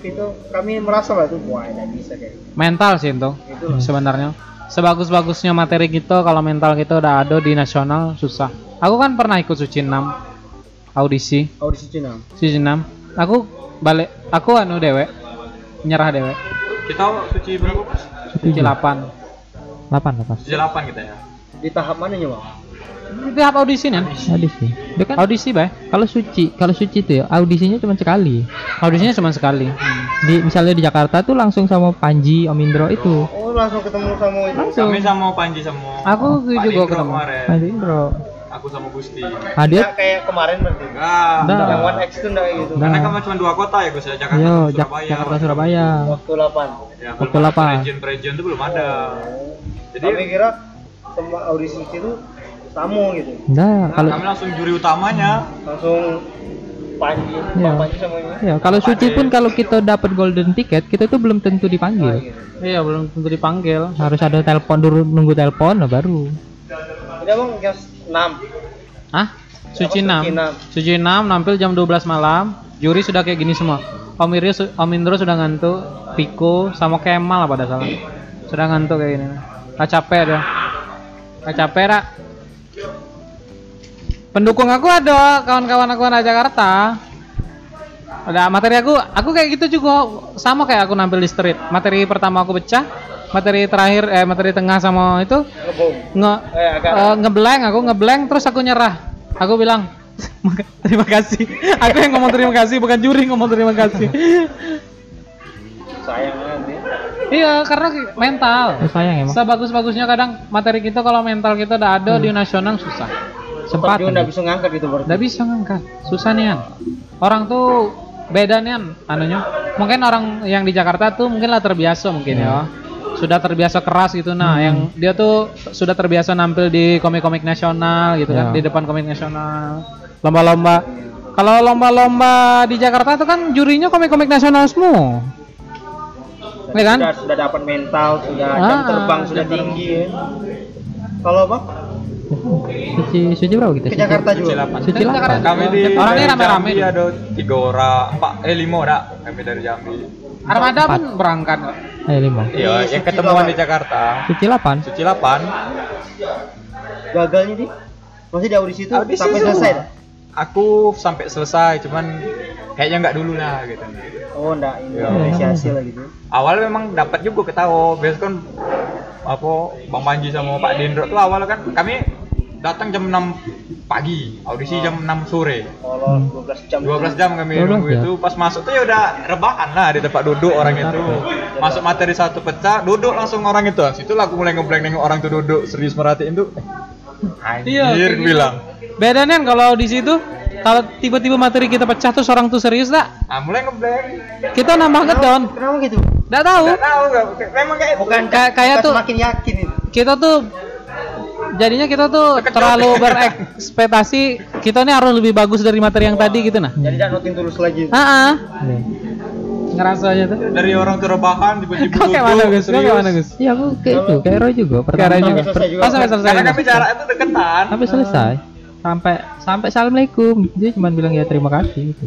C: itu kami merasa lah itu wah tidak bisa kayak gitu.
A: Mental sih itu.
C: itu loh
A: sebenarnya. Sebagus-bagusnya materi kita kalau mental kita udah ada di nasional susah. Aku kan pernah ikut suci 6 audisi.
C: Audisi Cina.
A: Suci 6 aku balik. Aku anu dewe nyerah dewe
D: kita suci berapa pas
A: suci 8
B: delapan. Delapan
D: suci 8 kita ya?
C: Di tahap mana ya bang?
A: Itu tahap audisi nih
B: audisi. Dia kan
A: audisi bah
B: kalau suci kalau suci itu ya audisinya cuma sekali.
A: Audisinya cuma sekali.
B: Di misalnya di Jakarta tuh langsung sama Panji Om Indro itu.
C: Oh langsung ketemu sama itu.
B: Langsung.
D: Kami sama Panji sama
A: Aku juga ketemu.
D: kemarin.
B: Panji Indro
D: aku sama Gusti.
B: Ah dia
C: Nggak kayak kemarin berarti.
D: Enggak
B: Nggak.
C: yang one X itu enggak kayak gitu.
B: Nggak.
D: karena kan cuma dua kota ya Gus ya. Jakarta
B: yo
D: sama
B: Jak-
D: Surabaya.
B: Jakarta Surabaya.
C: Waktu 8
D: ya,
B: Waktu lapar.
D: region region itu belum ada. Jadi
C: kami kira semua audisi itu tamu gitu.
B: Nah
D: nah,
B: kalau
D: kami langsung juri utamanya.
C: Langsung Panji
B: Iya.
C: Pak Panji sama ini
B: ya kalau suci pun kalau kita dapat golden ticket kita tuh belum tentu
C: Nah,
B: dipanggil
A: iya belum tentu dipanggil.
B: Harus ada telepon dulu nunggu telepon nah baru.
C: Abang jam 6
A: ah suci
C: Apa,
A: 6 suci 6 nampil jam 12 malam. Juri sudah kayak gini semua. Om su- Om Indro sudah ngantuk Piko sama Kemal apa dah salah sudah ngantuk kayak gini. Gak capek dia. Gak capek rak pendukung aku ada kawan-kawan aku anak Jakarta. Ada materi aku aku kayak gitu juga. Sama kayak aku nampil di street. Materi pertama aku pecah materi terakhir eh materi tengah sama itu? Nge
C: eh agak
A: eh, ngeblank aku ngeblank terus aku nyerah. Aku bilang "Maka- terima kasih. Aku yang ngomong terima kasih bukan juri ngomong terima kasih.
C: Sayang nanti
A: iya karena mental.
B: Oh, sayang emang.
A: Sebagus-bagusnya kadang materi kita kalau mental kita udah ada di nasional susah.
B: Sempat.
C: Dia nggak bisa ngangkat gitu berarti.
A: Nggak bisa ngangkat, susah nian. Orang tuh beda nian anunya. Mungkin orang yang di Jakarta tuh mungkin lah terbiasa mungkin ya. Sudah terbiasa keras gitu nah, yang dia tuh sudah terbiasa nampil di komik-komik nasional gitu kan,
B: Ya.
A: di depan komik nasional. Lomba-lomba. Kalau lomba-lomba di Jakarta tuh kan jurinya komik-komik nasional semua. Iya kan?
C: sudah, sudah dapat mental sudah jam
A: Ah,
C: terbang sudah
A: jam
C: tinggi ya. kalau apa
B: suci suci berapa kita
C: ke
B: Suci-
C: Jakarta juga
B: suci
A: Kan
B: lah
A: Jakarta
D: kami di
A: Orangnya rame-rame.
D: Ada tiga orang empat eh lima dah kami dari Jambi
A: Armada pun berangkat.
B: Eh lima.
D: Iya,
C: Di
D: yang ketemuan
C: delapan.
D: di Jakarta.
B: Suci 8
D: Suci 8.
C: gagalnya di masih di audisi itu
D: Audisi
C: sampai
D: semua.
C: selesai dah?
D: Aku sampai selesai, cuman kayaknya nggak dulu lah gitu.
C: oh enggak ini
D: Iya.
C: apresiasi lah gitu
D: Awal memang dapat juga ketahu, biasa kan apa Bang Manji sama Pak Dendro tuh awal kan kami datang jam 6 pagi, audisi jam 6 sore.
C: kalau 12 jam
D: 12 jam kami
B: 12
D: nunggu
B: jam.
D: itu pas masuk tuh ya udah rebahan lah di tempat duduk orang itu masuk materi satu pecah duduk langsung orang itu situ lah aku mulai ngeblank nengok orang tuh duduk serius merhatiin tuh
A: Iya,
D: anjir
A: gitu.
D: bilang
A: Bedanya kan kalau di situ kalau tiba-tiba materi kita pecah tuh orang tuh serius tak?
D: ah mulai ngeblank
A: Kita nambah ngedown.
C: kenapa gitu
A: Nggak tahu.
D: nggak tahu nggak memang kayak
C: bukan
A: Kayak- tuh-
C: semakin yakin itu
A: Kita tuh jadinya kita tuh terlalu berekspektasi kita ini harus lebih bagus dari materi yang tadi gitu nah.
C: jadi tidak noting tulus lagi
A: Ah, ah.
B: Iya.
A: ngerasanya tuh.
D: dari orang tuh rebahan tiba-tiba
A: Kau kayak mana Gus? Kau
D: serius.
A: kayak mana Gus?
B: Iya aku kayak itu, kayak Roy juga
A: Kayak
B: pertama
A: Ray juga.
C: selesai juga.
A: Pas sampai selesai.
D: karena kami jarak itu deketan
B: sampai selesai sampai sampai assalamualaikum dia cuma bilang ya terima kasih gitu.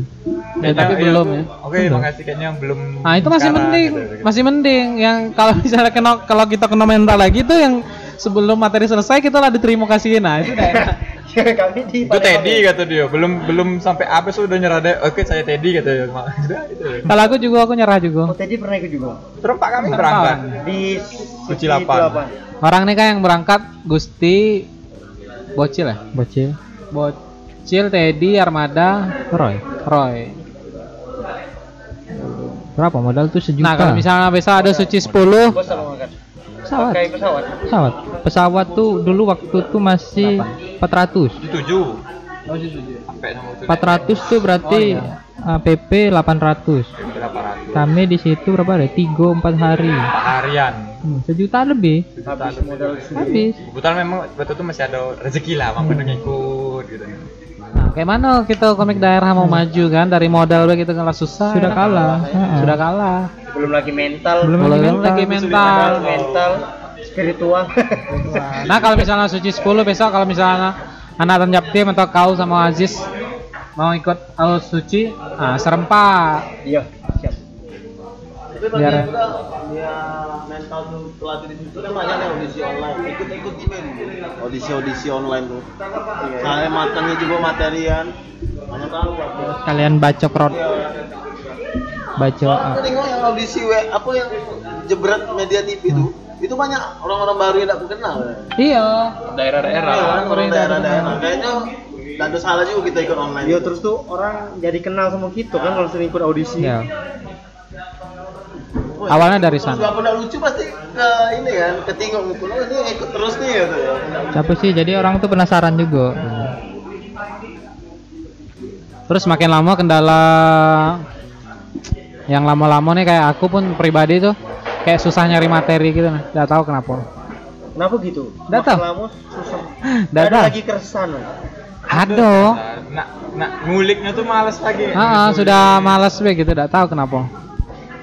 A: Ya, tapi
D: Kayaknya,
A: belum
D: iya,
A: ya.
D: oke makasih kayaknya belum
A: Nah itu masih
D: sekarang,
A: mending,
D: gitu, gitu.
A: masih mending. Yang kalau misalnya kena kalau kita kena mental lagi tuh yang sebelum materi selesai kita lah diterima kasihin. Nah itu udah enak.
C: kami di
D: itu Teddy kata dia belum belum sampai apa sudah nyerah deh oke saya Teddy kata dia itu.
A: Kalau aku juga aku nyerah juga.
C: oh Teddy pernah ikut juga
D: Terempat kami berangkat
C: di
D: Suci Lapan.
A: Orang nih kan yang berangkat Gusti Bocil ya?
B: bocil
A: Bocil, Teddy, Armada,
B: Roy
A: Roy.
B: berapa modal tuh sejuta
A: Nah kalau misalnya besok ada Suci 10
C: bos sama makan
B: pesawat.
C: Pakai pesawat.
B: Pesawat. Pesawat tuh dulu waktu tuh masih 400
D: tujuh.
A: Oh,
D: sampai sama itu.
B: 400 tuh berarti uh, PP 800
D: berapa ratus.
B: Kami di situ berapa hari? Tiga empat hari.
D: Pak harian
B: Hmm, sejuta lebih.
C: Habis modal sendiri
B: habis.
D: Kebetulan memang waktu itu masih ada rezeki lah mampu ngikut gitu
A: Nah, kayak mana kita komik daerah mau maju kan dari modal kita kalah susah.
B: sudah
A: ya.
B: kalah Ha-ha.
A: Sudah kalah.
C: belum lagi mental
B: Belum
A: Belum
B: lagi
A: lagi mental.
C: mental spiritual
A: Nah, kalau misalnya Suci 10 besok kalau misalnya anak tanjap tim atau kau sama Aziz mau ikut aus Suci, ah serempak.
C: iya siap
A: Biar
E: dia mental tuh pelatih di situ kan banyak nih audisi online. Ikut-ikut email audisi audisi online tuh. Saya matangnya juga materian. Mana tahu aku
B: kalian baca prod baca
E: Soalnya
B: ah,
E: tengok yang audisi we, apa yang jebret media TV tuh itu banyak orang-orang baru yang aku kenal.
A: Iya.
D: daerah-daerah.
E: Iya, kan, orang daerah-daerah. kayaknya nggak ada salah juga kita ikut online.
C: Iya terus tuh orang jadi kenal sama kita kan kalau sering ikut audisi.
B: ya
E: Wah,
A: Awalnya dari sana.
E: nggak lucu pasti ke ini kan ketinggung muka oh ini ikut terus nih gitu ya
B: siapa sih jadi orang tuh penasaran juga
A: Terus makin lama kendala yang lama-lama nih kayak aku pun pribadi tuh kayak susah nyari materi gitu nah. Gak tahu kenapa.
C: Kenapa gitu?
A: Nggak
C: Makin
A: tahu.
C: lama susah.
A: Nggak
C: ada lagi keresahan.
A: Ada.
D: nak nak nguliknya tuh males lagi
A: Ah, sudah malas be gitu, tidak tahu kenapa.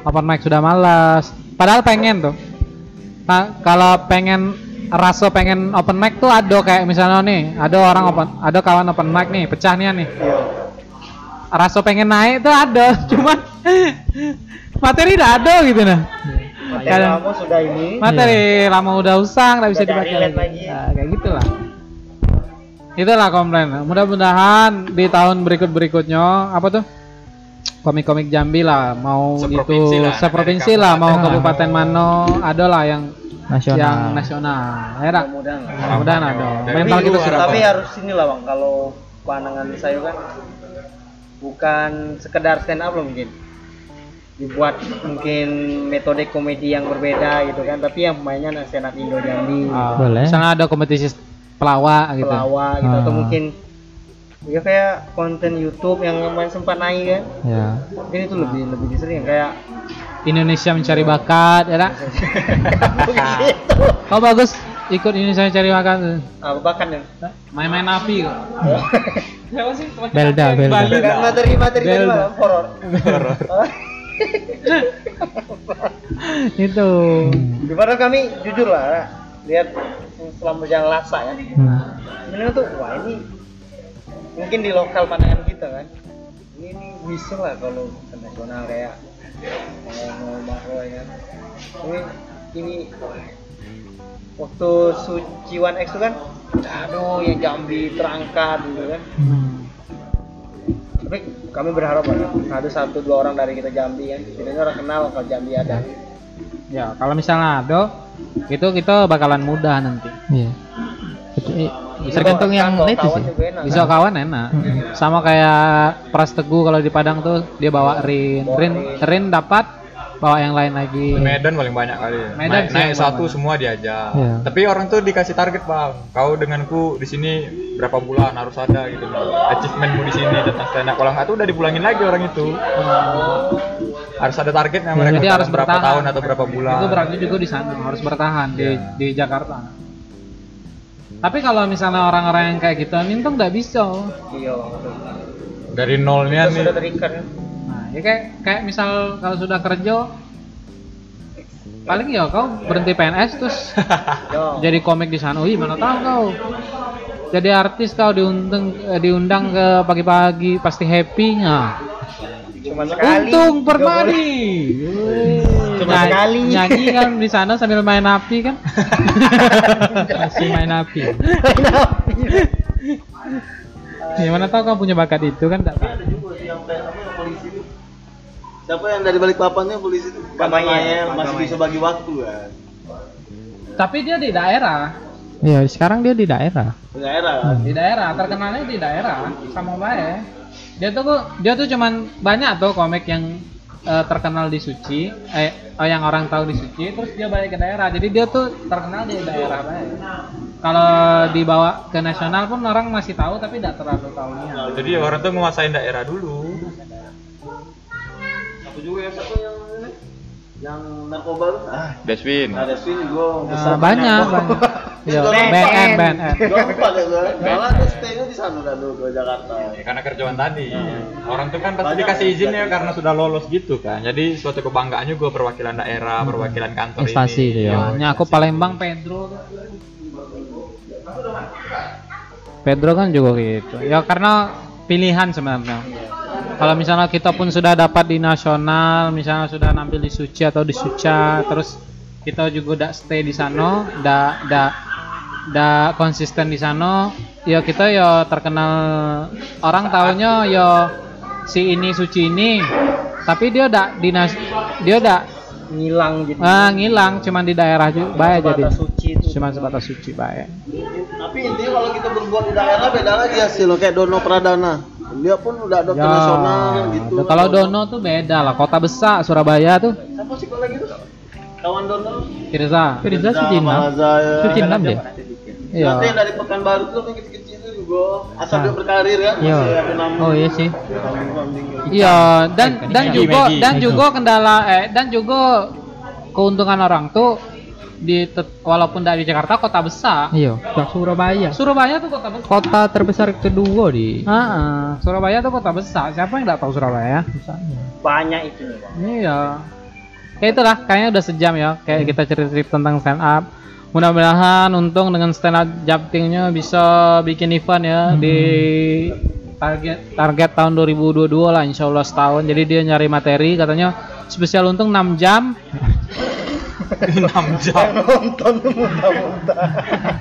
A: Open mic sudah malas. Padahal pengen tuh. Nah, kalau pengen rasa pengen open mic tuh ada kayak misalnya nih, ada orang open, ada kawan open mic nih, pecah nih nih.
C: Iya.
A: Rasa pengen naik tuh ada, cuman materi tidak ada gitu nah.
C: Materi
A: Kadang-
C: lama sudah ini.
A: Materi lama udah usang, nggak bisa dipakai lagi.
C: lagi.
A: Nah, kayak gitulah. Itulah komplain. Mudah-mudahan di tahun berikut-berikutnya apa tuh? Komik-komik Jambi lah, mau
D: Seprovinsi
A: itu
D: lah,
A: seprovinsi lah, mau
B: kabupaten.
A: kabupaten mano, ada lah yang
B: nasional
A: yang nasional. Ya dah.
C: Mudah-mudahan.
A: Mudah-mudahan ada. Mental kita sudah.
C: Tapi harus ini lah bang, kalau pandangan saya kan bukan sekedar stand up loh mungkin dibuat mungkin metode komedi yang berbeda gitu kan tapi yang pemainnya stand up Indo Jambi
A: Ah,
B: Boleh.
A: Misalnya ada kompetisi pelawak gitu.
C: pelawak gitu atau
B: Ah.
C: mungkin ya kayak konten YouTube yang kemarin sempat naik kan
B: ya
C: mungkin itu lebih lebih disering kayak
A: Indonesia mencari bakat, ya dah.
C: begitu
A: Kau bagus ikut Indonesia mencari bakat.
C: apa bahkan ya
A: Main-main api kok. Siapa sih? Teman kita
B: Belda, Belda.
A: Bali.
C: kan materi materi tadi
A: Belda.
C: malah horor
A: Itu.
C: gimana kami jujur lah lihat selama berjalan lasa ya
B: hmm.
C: tuh wah ini mungkin di lokal pandangan kita kan? Ini, ini bisa lah kalau internasional kayak mau makro ya kan? Ini ini waktu suci one x itu kan aduh yang Jambi terangkat gitu kan? Tapi kami berharap lah ada satu dua orang dari kita Jambi kan? Jadi orang kenal kalau Jambi ada.
A: Ya, kalau misalnya ada itu kita bakalan mudah nanti.
B: Iya. Kecuali- Tergantung yang itu sih.
A: Bisa
C: kan?
A: kawan enak. Sama kayak Pras Teguh kalau di Padang tuh dia bawa Rin. Rin,
C: Rin.
A: Dapat bawa yang lain lagi.
D: Medan paling banyak kali. ya.
A: Medan
D: naik,
A: sih
D: naik satu
A: paling
D: semua diajak.
B: Iya.
D: Tapi orang tuh dikasih target bang. Kau denganku di sini berapa bulan harus ada gitu. Achievementmu di sini tentang stand up. Kalau nggak tuh udah dipulangin lagi orang itu. Harus ada targetnya mereka.
A: Jadi harus
D: berapa
A: bertahan.
D: tahun atau berapa bulan.
A: Itu berarti juga di sana harus bertahan di
D: Iya.
A: di Jakarta. Tapi kalau misalnya orang-orang yang kayak gitu, Nintendo nggak bisa.
C: iya
D: Dari nolnya
C: kita
D: nih.
C: sudah terikat
A: Nah, ya kayak kayak misal kalau sudah kerja paling ya kau berhenti PNS terus jadi komik di sana. Wih, mana tahu kau. Jadi artis kau diundang eh, diundang ke pagi-pagi pasti happy. Nah,
C: cuma sekali
A: untung permadi.
C: Cuma
A: Nyanyi-
C: sekali.
A: Nyanyi kan di sana sambil main api kan.
B: Masih main api.
A: Gimana tahu kau punya bakat itu kan enggak tahu.
E: Ada juga sih yang kayak apa yang polisi itu. Siapa yang dari balik papannya polisi itu?
C: Kamanya,
E: masih bisa bagi waktu kan.
A: Tapi dia di daerah,
B: Iya, sekarang dia di daerah.
E: Di daerah kan.
A: di daerah terkenalnya di daerah sama bae. Dia tuh dia tuh cuman banyak tuh komik yang eh, terkenal di Suci, eh oh, yang orang tahu di Suci, terus dia balik ke daerah. Jadi dia tuh terkenal di daerah bae. Kalau dibawa ke nasional pun orang masih tahu tapi tidak terlalu tahunya.
D: Jadi orang tuh menguasain daerah dulu.
E: Aku juga yang satu yang ini, yang narkoba tuh. Ah,
D: Deswin.
E: ada sini gua
A: Nah, banyak, banyak.
E: Band,
A: BNN, BNN.
E: Gua lupa deh gua. Malah dia stay-nya di sana dulu ke Jakarta.
D: Ya, karena kerjaan tadi. Orang tuh kan pasti dikasih izin ya karena sudah lolos gitu kan. Jadi suatu kebanggaan juga perwakilan daerah, perwakilan kantor
B: Instansi
D: ini.
B: itu ya.
A: Nya aku Palembang Pedro. Pedro kan juga gitu. Ya karena pilihan sebenarnya. Kalau misalnya kita pun sudah dapat di nasional, misalnya sudah nampil di Suci atau di Suca, terus kita juga udah stay di sana, udah udah udah konsisten di sana, ya kita ya terkenal orang tahunya ya si ini Suci ini. Tapi dia udah di nas- dia udah
C: ngilang gitu
A: ah, ngilang cuman di daerah juga baik jadi
C: suci itu
A: cuma sebatas suci baik
E: Tapi intinya kalau kita berbuat di daerah beda lagi hasil kayak Dono Pradana. Dia pun udah ada
A: Ya,
E: nasional gitu.
A: kalau Dono tuh beda lah kota besar Surabaya tuh
E: Siapa sih kalau lagi tuh? Kawan Dono.
A: Firza
B: Firza Suci enam.
E: Ya.
B: Suci enam deh.
A: Iya
E: Nanti yang dari Pekanbaru tuh yang kecil-kecil itu juga asal dia berkarir kan.
B: Iya.
E: masih ada nama.
B: Oh iya sih.
A: iya dan dan juga dan juga kendala eh dan juga keuntungan orang tuh di tet- walaupun dari Jakarta kota besar
B: Iya, Surabaya.
A: Surabaya tuh kota besar
B: Kota terbesar kedua di
A: Ah, ah. Surabaya tuh kota besar siapa yang nggak tahu Surabaya
C: banyak itu.
A: Iya. Kayak itulah, kayaknya udah sejam ya. Kayak kita cerita-cerita tentang stand up. Mudah-mudahan untung dengan stand up Japtingnya bisa bikin event ya di target target tahun 2022 lah insya Allah setahun. Jadi dia nyari materi katanya spesial untung 6 jam
D: 6 jam.
C: nonton muntah-muntah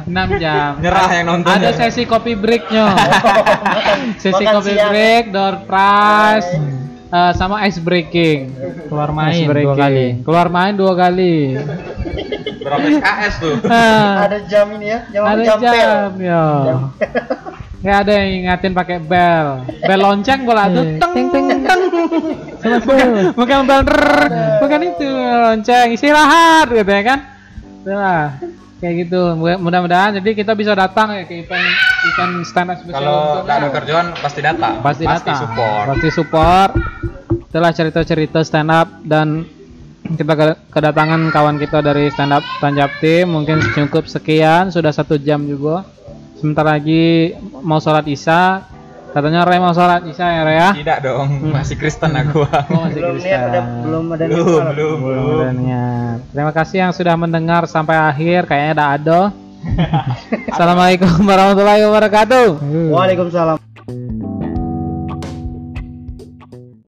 A: 6 jam.
D: Nyerah yang nonton
A: Ada
D: ya.
A: sesi kopi breaknya. sesi
C: Makan
A: kopi
C: siang.
A: break, door prize, eh, sama ice breaking.
B: keluar
A: Ice
B: main dua
A: breaking.
B: kali.
A: Keluar main dua kali.
D: Berapa SKS tuh?
A: Ah,
C: ada jam ini ya jam
A: ada
C: jam,
A: jam ya. Nggak ada yang ingatin pakai bel. Bel lonceng bola tuh.
B: Eh,
A: Teng
B: teng, teng,
A: teng. Bukan, bukan bel rrrr. bukan itu lonceng istirahat gitu ya kan. Udah kayak gitu. Mudah- Mudah-mudahan jadi kita bisa datang ya ke event event stand up spesial
D: Kalau nggak ada kerjaan pasti datang.
A: pasti datang
D: support.
A: pasti support itulah cerita-cerita stand up dan kita ke- kedatangan kawan kita dari stand up Tanjab Tim mungkin cukup sekian sudah satu jam juga. Sebentar lagi mau sholat isya. Katanya Ray mau sholat isya ya Ray ya?
D: Tidak dong, masih Kristen aku.
A: oh, masih
C: belum
A: Kristen.
C: lihat ada belum ada
D: belum,
C: niat
D: belum,
A: Belum
D: belum.
A: ada niat. terima kasih yang sudah mendengar sampai akhir. Kayaknya ada ado. Assalamualaikum warahmatullahi wabarakatuh.
C: Waalaikumsalam